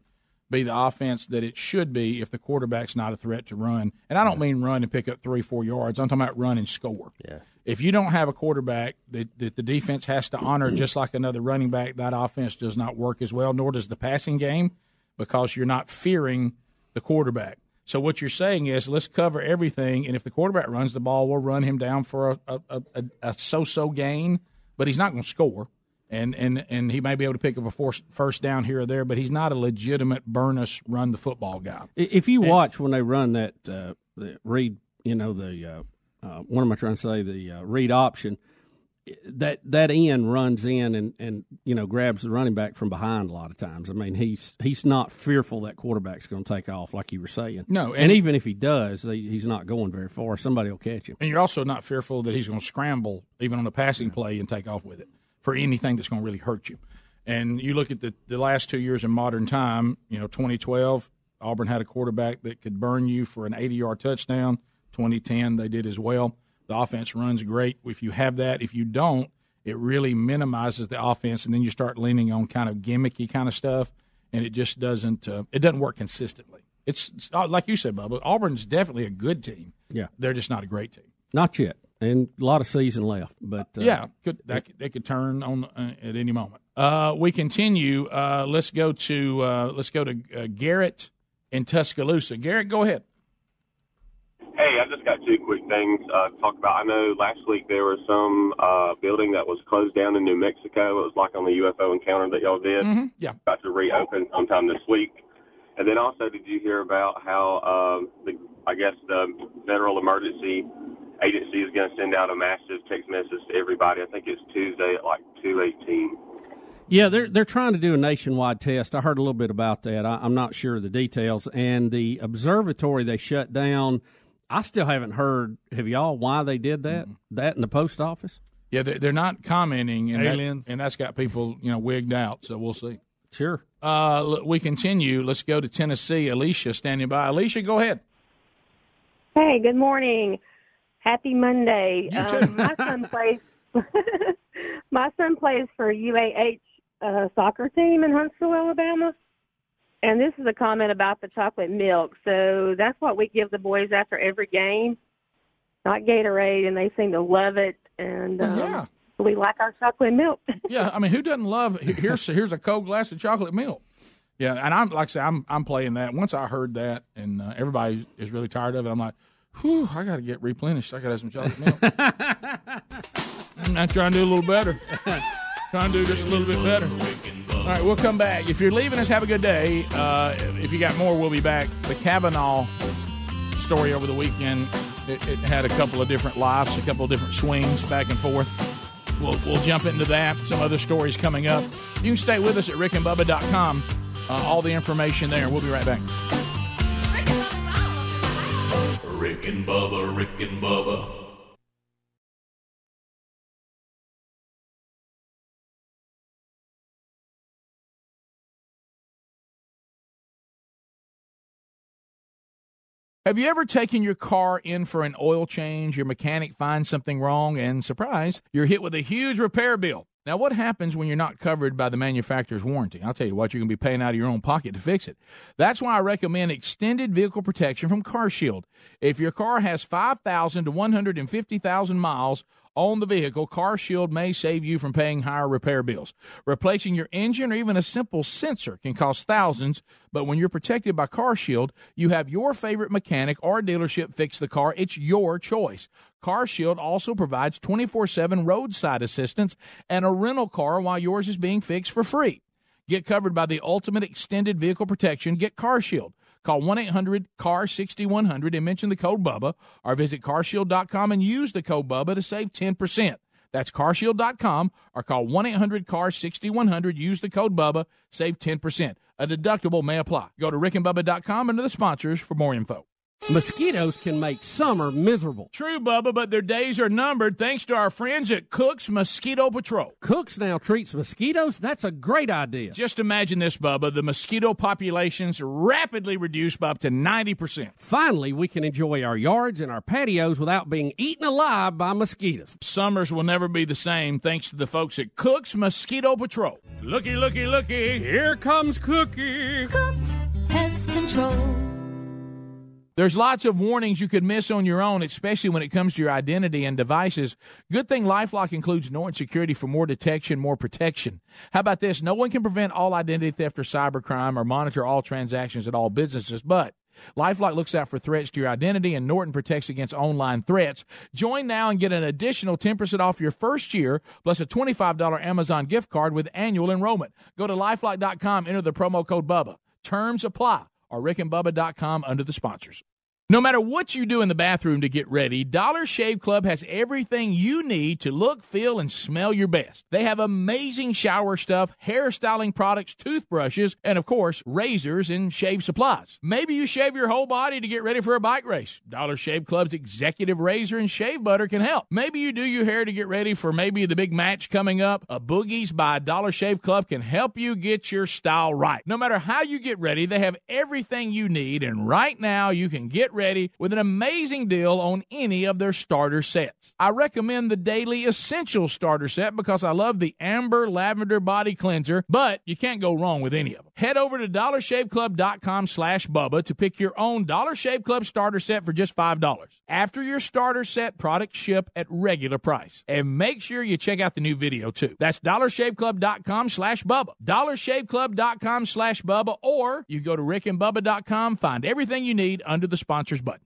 be the offense that it should be if the quarterback's not a threat to run. And I don't mean run and pick up three, four yards. I'm talking about run and score. Yeah. If you don't have a quarterback that, that the defense has to honor just like another running back, that offense does not work as well, nor does the passing game because you're not fearing the quarterback. So what you're saying is let's cover everything, and if the quarterback runs the ball, we'll run him down for a, a, a, a so-so gain, but he's not going to score. And, and and he may be able to pick up a force, first down here or there, but he's not a legitimate burn us run the football guy. If you watch when they run that uh, the read, you know the uh, uh, what am I trying to say? The uh, read option. That that end runs in and, and you know grabs the running back from behind a lot of times. I mean he's he's not fearful that quarterback's going to take off like you were saying. No, and, and- even if he does, he- he's not going very far. Somebody will catch him. And you're also not fearful that he's going to scramble even on a passing play and take off with it for anything that's going to really hurt you. And you look at the, the last two years in modern time, you know, 2012, Auburn had a quarterback that could burn you for an 80 yard touchdown. 2010, they did as well. The offense runs great. If you have that, if you don't, it really minimizes the offense, and then you start leaning on kind of gimmicky kind of stuff, and it just doesn't uh, it doesn't work consistently. It's, it's uh, like you said, Bubba. Auburn's definitely a good team. Yeah. they're just not a great team. Not yet, and a lot of season left. But uh, yeah, could that could, they could turn on uh, at any moment. Uh, we continue. Uh, let's go to uh, let's go to uh, Garrett in Tuscaloosa. Garrett, go ahead. Hey, I just got two quick things uh, to talk about. I know last week there was some uh, building that was closed down in New Mexico. It was like on the UFO encounter that y'all did. Mhm, Yeah. About to reopen sometime this week. And then also, did you hear about how the I guess the Federal Emergency Agency is going to send out a massive text message to everybody? I think it's Tuesday at like two eighteen. Yeah, they're they're trying to do a nationwide test. I heard a little bit about that. I, I'm not sure of the details. And the observatory they shut down. I still haven't heard. Have y'all why they did that? That in the post office? Yeah, they're, they're not commenting, and that- Aliens. and that's got people you know wigged out. So we'll see. Sure. Uh, we continue. Let's go to Tennessee. Alicia standing by. Alicia, go ahead. Hey, good morning. Happy Monday. Um, my son plays. my son plays for UAH uh, soccer team in Huntsville, Alabama. And this is a comment about the chocolate milk. So that's what we give the boys after every game, not Gatorade, and they seem to love it. And um, yeah. we like our chocolate milk. Yeah, I mean, who doesn't love? Here's here's a cold glass of chocolate milk. Yeah, and I'm like I say, I'm I'm playing that. Once I heard that, and uh, everybody is really tired of it, I'm like, whew, I got to get replenished. I got to have some chocolate milk. I'm not trying to do a little better. trying to do just a little bit better. All right, we'll come back. If you're leaving us, have a good day. Uh, if you got more, we'll be back. The Kavanaugh story over the weekend, it, it had a couple of different lives, a couple of different swings back and forth. We'll, we'll jump into that. Some other stories coming up. You can stay with us at rickandbubba.com. Uh, all the information there. We'll be right back. Rick and Bubba, Rick and Bubba. Have you ever taken your car in for an oil change? Your mechanic finds something wrong, and surprise, you're hit with a huge repair bill. Now, what happens when you're not covered by the manufacturer's warranty? I'll tell you what, you're going to be paying out of your own pocket to fix it. That's why I recommend extended vehicle protection from CarShield. If your car has 5,000 to 150,000 miles on the vehicle, CarShield may save you from paying higher repair bills. Replacing your engine or even a simple sensor can cost thousands, but when you're protected by CarShield, you have your favorite mechanic or dealership fix the car. It's your choice. CarShield also provides 24/7 roadside assistance and a rental car while yours is being fixed for free. Get covered by the ultimate extended vehicle protection. Get CarShield. Call 1 800 CAR 6100 and mention the code BUBBA or visit carshield.com and use the code BUBBA to save 10%. That's carshield.com or call 1 800 CAR 6100. Use the code BUBBA, save 10%. A deductible may apply. Go to rickandbubba.com under the sponsors for more info. Mosquitoes can make summer miserable. True, Bubba, but their days are numbered thanks to our friends at Cook's Mosquito Patrol. Cooks now treats mosquitoes? That's a great idea. Just imagine this, Bubba. The mosquito population's rapidly reduced by up to 90%. Finally, we can enjoy our yards and our patios without being eaten alive by mosquitoes. Summers will never be the same thanks to the folks at Cook's Mosquito Patrol. Looky, looky, looky. Here comes Cookie. Cook's Pest Control. There's lots of warnings you could miss on your own, especially when it comes to your identity and devices. Good thing Lifelock includes Norton Security for more detection, more protection. How about this? No one can prevent all identity theft or cybercrime or monitor all transactions at all businesses, but Lifelock looks out for threats to your identity, and Norton protects against online threats. Join now and get an additional 10% off your first year, plus a $25 Amazon gift card with annual enrollment. Go to lifelock.com, enter the promo code BUBBA. Terms apply or rickandbubba.com under the sponsors. No matter what you do in the bathroom to get ready, Dollar Shave Club has everything you need to look, feel, and smell your best. They have amazing shower stuff, hairstyling products, toothbrushes, and of course, razors and shave supplies. Maybe you shave your whole body to get ready for a bike race. Dollar Shave Club's executive razor and shave butter can help. Maybe you do your hair to get ready for maybe the big match coming up. A Boogie's by Dollar Shave Club can help you get your style right. No matter how you get ready, they have everything you need, and right now you can get ready with an amazing deal on any of their starter sets. I recommend the Daily Essential Starter Set because I love the Amber Lavender Body Cleanser, but you can't go wrong with any of them. Head over to dollarshaveclub.com slash Bubba to pick your own Dollar Shave Club starter set for just $5. After your starter set, products ship at regular price. And make sure you check out the new video too. That's dollarshaveclub.com slash Bubba. dollarshaveclub.com slash Bubba, or you go to rickandbubba.com, find everything you need under the sponsors button.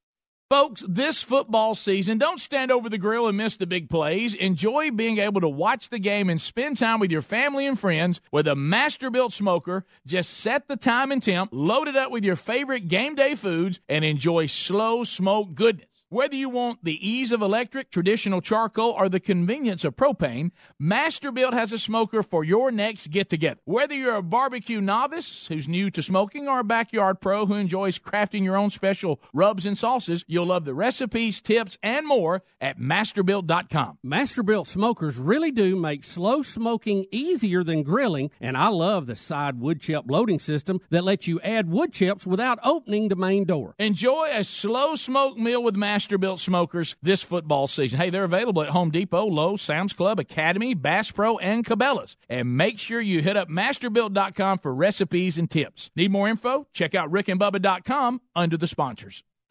Folks, this football season, don't stand over the grill and miss the big plays. Enjoy being able to watch the game and spend time with your family and friends with a Masterbuilt smoker. Just set the time and temp, load it up with your favorite game day foods, and enjoy slow smoke goodness. Whether you want the ease of electric, traditional charcoal, or the convenience of propane, Masterbuilt has a smoker for your next get together. Whether you're a barbecue novice who's new to smoking or a backyard pro who enjoys crafting your own special rubs and sauces, you'll love the recipes, tips, and more at masterbuilt.com. Masterbuilt smokers really do make slow smoking easier than grilling, and I love the side wood chip loading system that lets you add wood chips without opening the main door. Enjoy a slow smoke meal with Masterbuilt smokers this football season. Hey, they're available at Home Depot, Lowe's, Sam's Club, Academy, Bass Pro, and Cabela's. And make sure you hit up masterbuilt.com for recipes and tips. Need more info? Check out rickandbubba.com under the sponsors.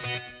News.